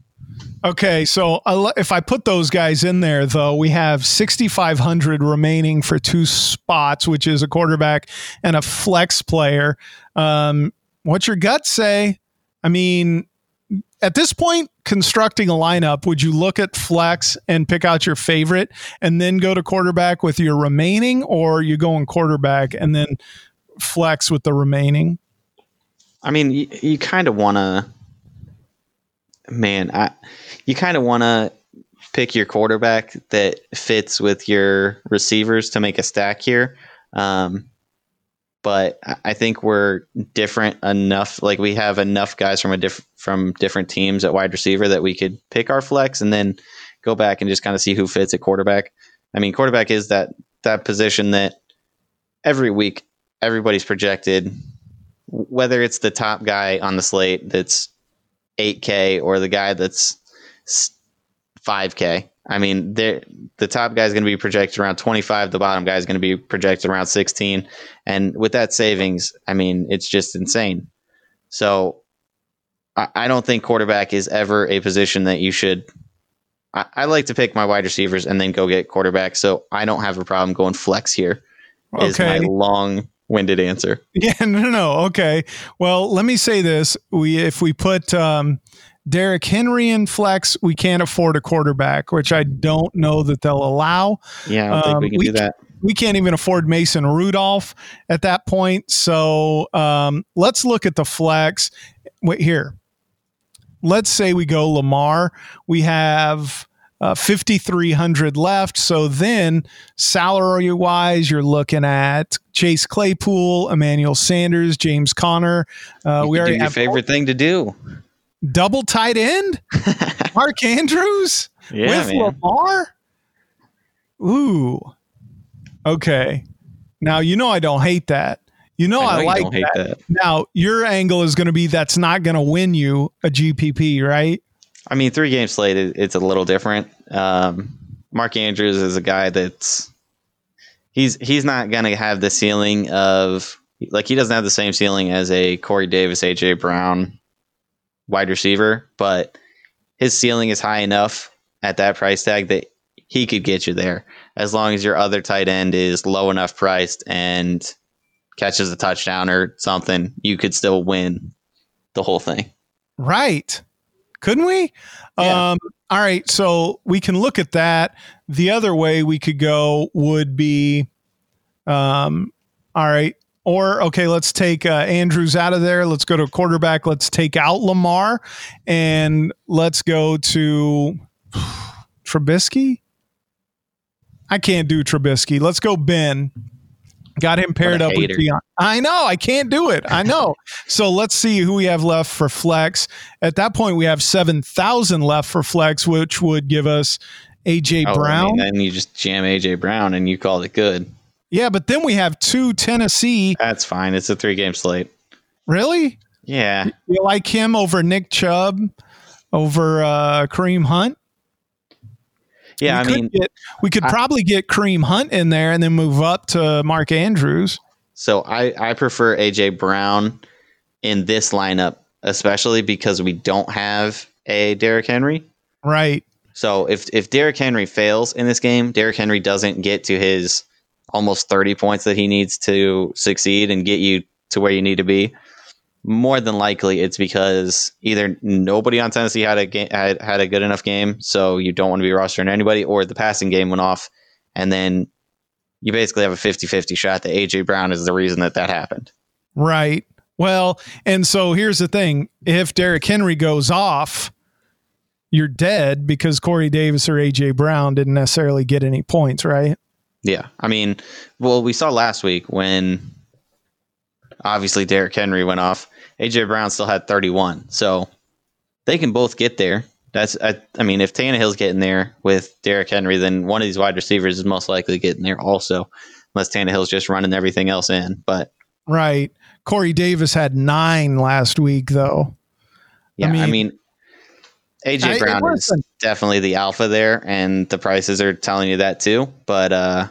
S1: Okay, so if I put those guys in there, though, we have 6,500 remaining for two spots, which is a quarterback and a flex player. Um, what's your gut say? I mean, at this point, constructing a lineup, would you look at flex and pick out your favorite and then go to quarterback with your remaining, or you go in quarterback and then flex with the remaining?
S2: I mean, you, you kind of want to man, I, you kind of want to pick your quarterback that fits with your receivers to make a stack here. Um, but I think we're different enough. Like we have enough guys from a diff- from different teams at wide receiver that we could pick our flex and then go back and just kind of see who fits at quarterback. I mean, quarterback is that that position that every week everybody's projected, whether it's the top guy on the slate that's 8K or the guy that's 5K. I mean, the top guy is going to be projected around 25. The bottom guy is going to be projected around 16. And with that savings, I mean, it's just insane. So I, I don't think quarterback is ever a position that you should. I, I, like to pick my wide receivers and then go get quarterback. So I don't have a problem going flex here. Is okay. my long winded answer.
S1: Yeah, no, no, okay. Well, let me say this: we if we put um, Derrick Henry in flex, we can't afford a quarterback, which I don't know that they'll allow.
S2: Yeah, I don't um, think we can we, do that.
S1: We can't even afford Mason Rudolph at that point. So um, let's look at the flex. Wait here. Let's say we go Lamar. We have uh, 5,300 left. So then, salary wise, you're looking at Chase Claypool, Emmanuel Sanders, James Conner.
S2: Uh, we already your favorite thing to do.
S1: Double tight end, Mark Andrews yeah, with man. Lamar. Ooh, okay. Now you know I don't hate that. You know I, know I like that. that. Now your angle is going to be that's not going to win you a GPP, right?
S2: I mean, three game slate, it's a little different. Um, Mark Andrews is a guy that's he's he's not to have the ceiling of like he doesn't have the same ceiling as a Corey Davis, AJ Brown wide receiver, but his ceiling is high enough at that price tag that he could get you there as long as your other tight end is low enough priced and catches a touchdown or something, you could still win the whole thing.
S1: Right couldn't we? Yeah. Um, all right, so we can look at that. The other way we could go would be, um, all right, or okay, let's take uh, Andrews out of there. Let's go to quarterback. Let's take out Lamar, and let's go to Trubisky. I can't do Trubisky. Let's go Ben. Got him paired up hater. with Deion. I know. I can't do it. I know. so let's see who we have left for flex. At that point, we have 7,000 left for flex, which would give us AJ oh, Brown. I
S2: mean, then you just jam AJ Brown and you call it good.
S1: Yeah, but then we have two Tennessee.
S2: That's fine. It's a three game slate.
S1: Really?
S2: Yeah.
S1: You like him over Nick Chubb, over uh, Kareem Hunt?
S2: Yeah, we I mean,
S1: get, we could I, probably get Kareem Hunt in there and then move up to Mark Andrews.
S2: So I I prefer AJ Brown in this lineup, especially because we don't have a Derrick Henry.
S1: Right.
S2: So if if Derrick Henry fails in this game, Derrick Henry doesn't get to his almost 30 points that he needs to succeed and get you to where you need to be more than likely it's because either nobody on Tennessee had a game, had, had a good enough game, so you don't want to be rostering anybody, or the passing game went off, and then you basically have a 50-50 shot that AJ Brown is the reason that that happened.
S1: Right. Well, and so here's the thing: if Derrick Henry goes off, you're dead because Corey Davis or AJ Brown didn't necessarily get any points, right?
S2: Yeah, I mean, well, we saw last week when obviously Derrick Henry went off. AJ Brown still had 31, so they can both get there. That's I, I mean, if Tannehill's getting there with Derrick Henry, then one of these wide receivers is most likely getting there also, unless Tannehill's just running everything else in. But
S1: right, Corey Davis had nine last week, though.
S2: Yeah, I mean, I mean AJ Brown is definitely the alpha there, and the prices are telling you that too. But uh,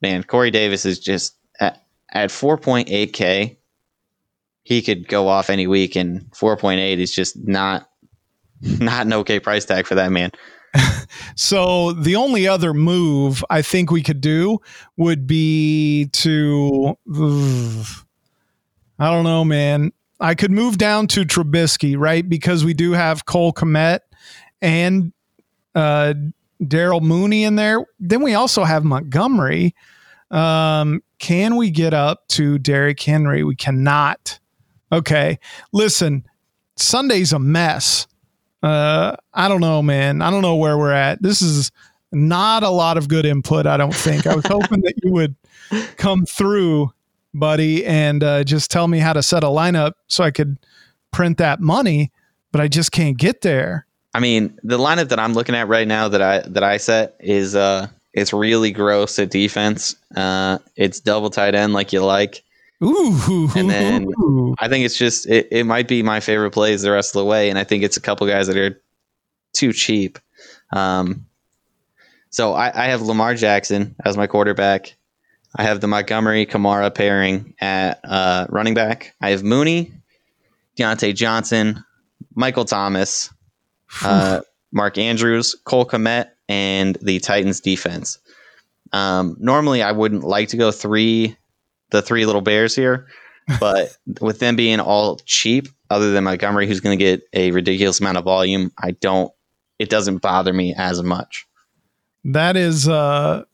S2: man, Corey Davis is just at, at 4.8k he could go off any week, and 4.8 is just not not an okay price tag for that man.
S1: so the only other move I think we could do would be to I don't know, man. I could move down to Trubisky, right? Because we do have Cole Kmet and uh, Darnell Mooney in there. Then we also have Montgomery. Um, can we get up to Derrick Henry? We cannot. Okay. Listen, Sunday's a mess. Uh, I don't know, man. I don't know where we're at. This is not a lot of good input, I don't think. I was hoping that you would come through, buddy, and uh, just tell me how to set a lineup so I could print that money, but I just can't get there.
S2: I mean, the lineup that I'm looking at right now that I that I set is uh it's really gross at defense. Uh it's double tight end like you like.
S1: Ooh.
S2: And then I think it's just it, it might be my favorite plays the rest of the way, and I think it's a couple guys that are too cheap. Um, So I, I have Lamar Jackson as my quarterback. I have the Montgomery Kamara pairing at uh, running back. I have Mooney, Diontae Johnson, Michael Thomas, uh, Mark Andrews, Cole Kmet, and the Titans defense. Um, normally, I wouldn't like to go three, the three little bears here, but with them being all cheap, other than Montgomery, who's going to get a ridiculous amount of volume, I don't. It doesn't bother me as much.
S1: That is uh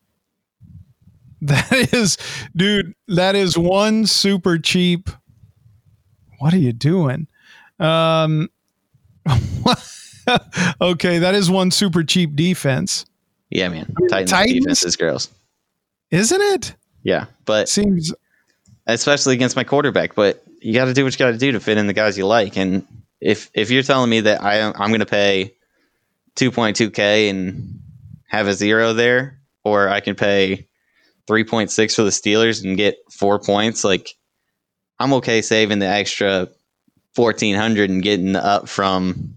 S1: that is dude, that is one super cheap. What are you doing? Um okay, that is one super cheap defense.
S2: Yeah, man. Titans,
S1: Titans?
S2: defense is gross.
S1: Isn't it?
S2: Yeah, but
S1: Seems
S2: especially against my quarterback. But you got to do what you got to do to fit in the guys you like. And if if you're telling me that I I'm going to pay 2.2k and have a zero there, or I can pay 3.6 for the Steelers and get four points, like I'm okay saving the extra 1400 and getting up from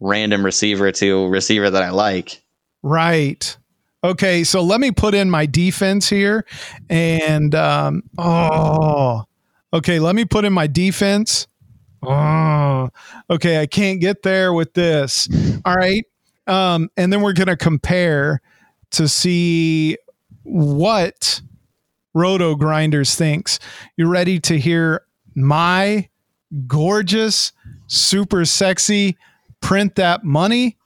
S2: random receiver to receiver that I like.
S1: Right. Okay, so let me put in my defense here. And um oh okay, let me put in my defense. Oh okay, I can't get there with this. All right. Um, and then we're gonna compare to see what Roto Grinders thinks. You ready to hear my gorgeous, super sexy print that money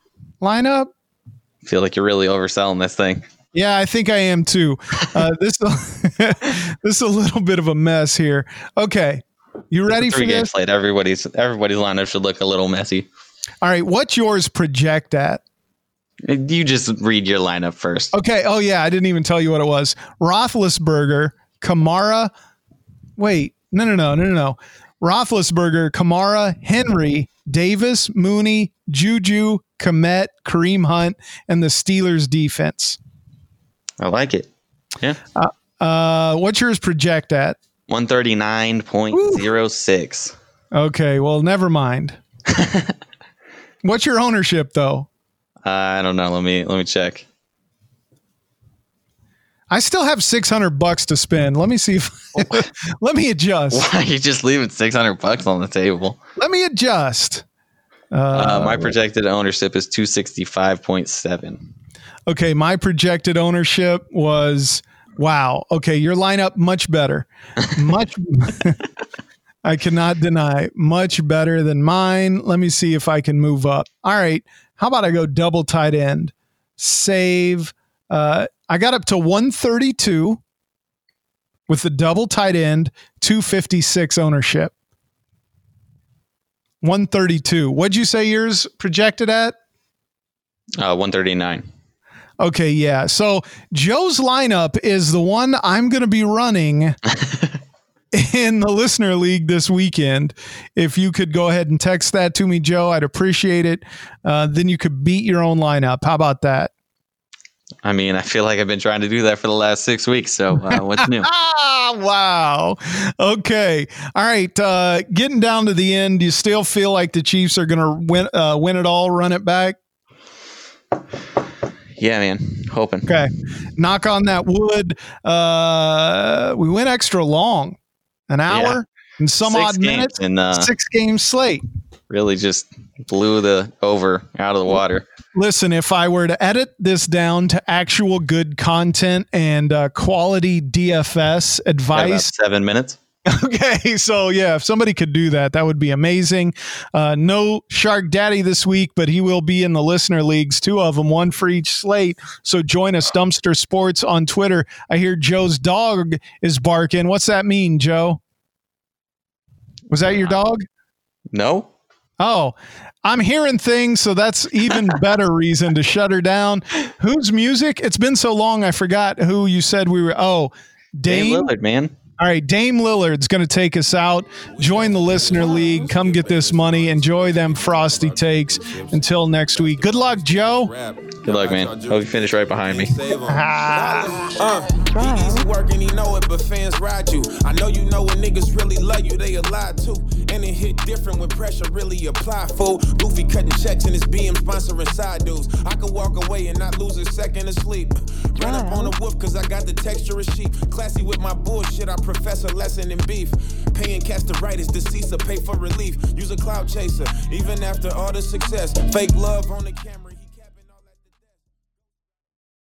S1: lineup?
S2: Feel like you're really overselling this thing.
S1: Yeah, I think I am too. Uh, this this is a little bit of a mess here. Okay, you ready for
S2: Three games
S1: this?
S2: played. Everybody's everybody's lineup should look a little messy.
S1: All right, what's yours project at?
S2: You just read your lineup first.
S1: Okay. Oh yeah, I didn't even tell you what it was. Roethlisberger, Kamara. Wait, no, no, no, no, no, no. Roethlisberger, Kamara, Henry, Davis, Mooney, Juju, Kmet, Kareem Hunt, and the Steelers defense.
S2: I like it. Yeah.
S1: Uh, what's yours project at?
S2: 139.06.
S1: Okay, well, never mind. what's your ownership though?
S2: Uh, I don't know. Let me let me check.
S1: I still have six hundred bucks to spend. Let me see if let me adjust.
S2: Why are you just leaving 600 bucks on the table?
S1: Let me adjust.
S2: Uh, my projected ownership is 265.7.
S1: Okay, my projected ownership was wow. Okay, your lineup much better. Much I cannot deny much better than mine. Let me see if I can move up. All right. How about I go double tight end? Save uh I got up to 132 with the double tight end, 256 ownership. 132. What'd you say yours projected at?
S2: Uh, 139.
S1: Okay, yeah. So Joe's lineup is the one I'm going to be running in the listener league this weekend. If you could go ahead and text that to me, Joe, I'd appreciate it. Uh, then you could beat your own lineup. How about that?
S2: I mean, I feel like I've been trying to do that for the last six weeks. So uh, what's new?
S1: Ah, wow. Okay. All right. Uh, getting down to the end, do you still feel like the Chiefs are going to win, uh, win it all, run it back?
S2: Yeah, man. Hoping.
S1: Okay. Knock on that wood. Uh, we went extra long, an hour
S2: Yeah.
S1: and some
S2: Six
S1: odd minutes.
S2: and uh,
S1: Six game slate.
S2: really just blew the over out of the water.
S1: Listen, if I were to edit this down to actual good content and uh, quality DFS advice,
S2: seven minutes.
S1: okay. So yeah, if somebody could do that, that would be amazing. Uh, no Shark Daddy this week, but he will be in the listener leagues, two of them, one for each slate. So join us, Dumpster Sports on Twitter. I hear Joe's dog is barking. What's that mean, Joe? Was that your dog?
S2: No.
S1: Oh, I'm hearing things, so that's even better reason to shut her down. Whose music? It's been so long, I forgot who you said we were. Oh,
S2: Dame
S1: Dame.
S2: Lillard, man.
S1: All right, Dame Lillard's going to take us out. Join the listener league. Come get this money. Enjoy them frosty takes. Until next week. Good luck, Joe.
S2: Good luck, man. Hope you finish right behind me.
S3: Uh, he work and he know it, but fans ride you. I know you know when niggas really love you, they a lie too. And it hit different when pressure really apply, fool. Goofy cutting checks in his BM sponsoring side dudes. I could walk away and not lose a second of sleep. Run up on a wolf cause I got the texture of sheep. Classy with my bullshit, I profess a lesson in beef. Paying cash to write is deceased, pay for relief. Use a cloud chaser, even after all the success. Fake love on the camera.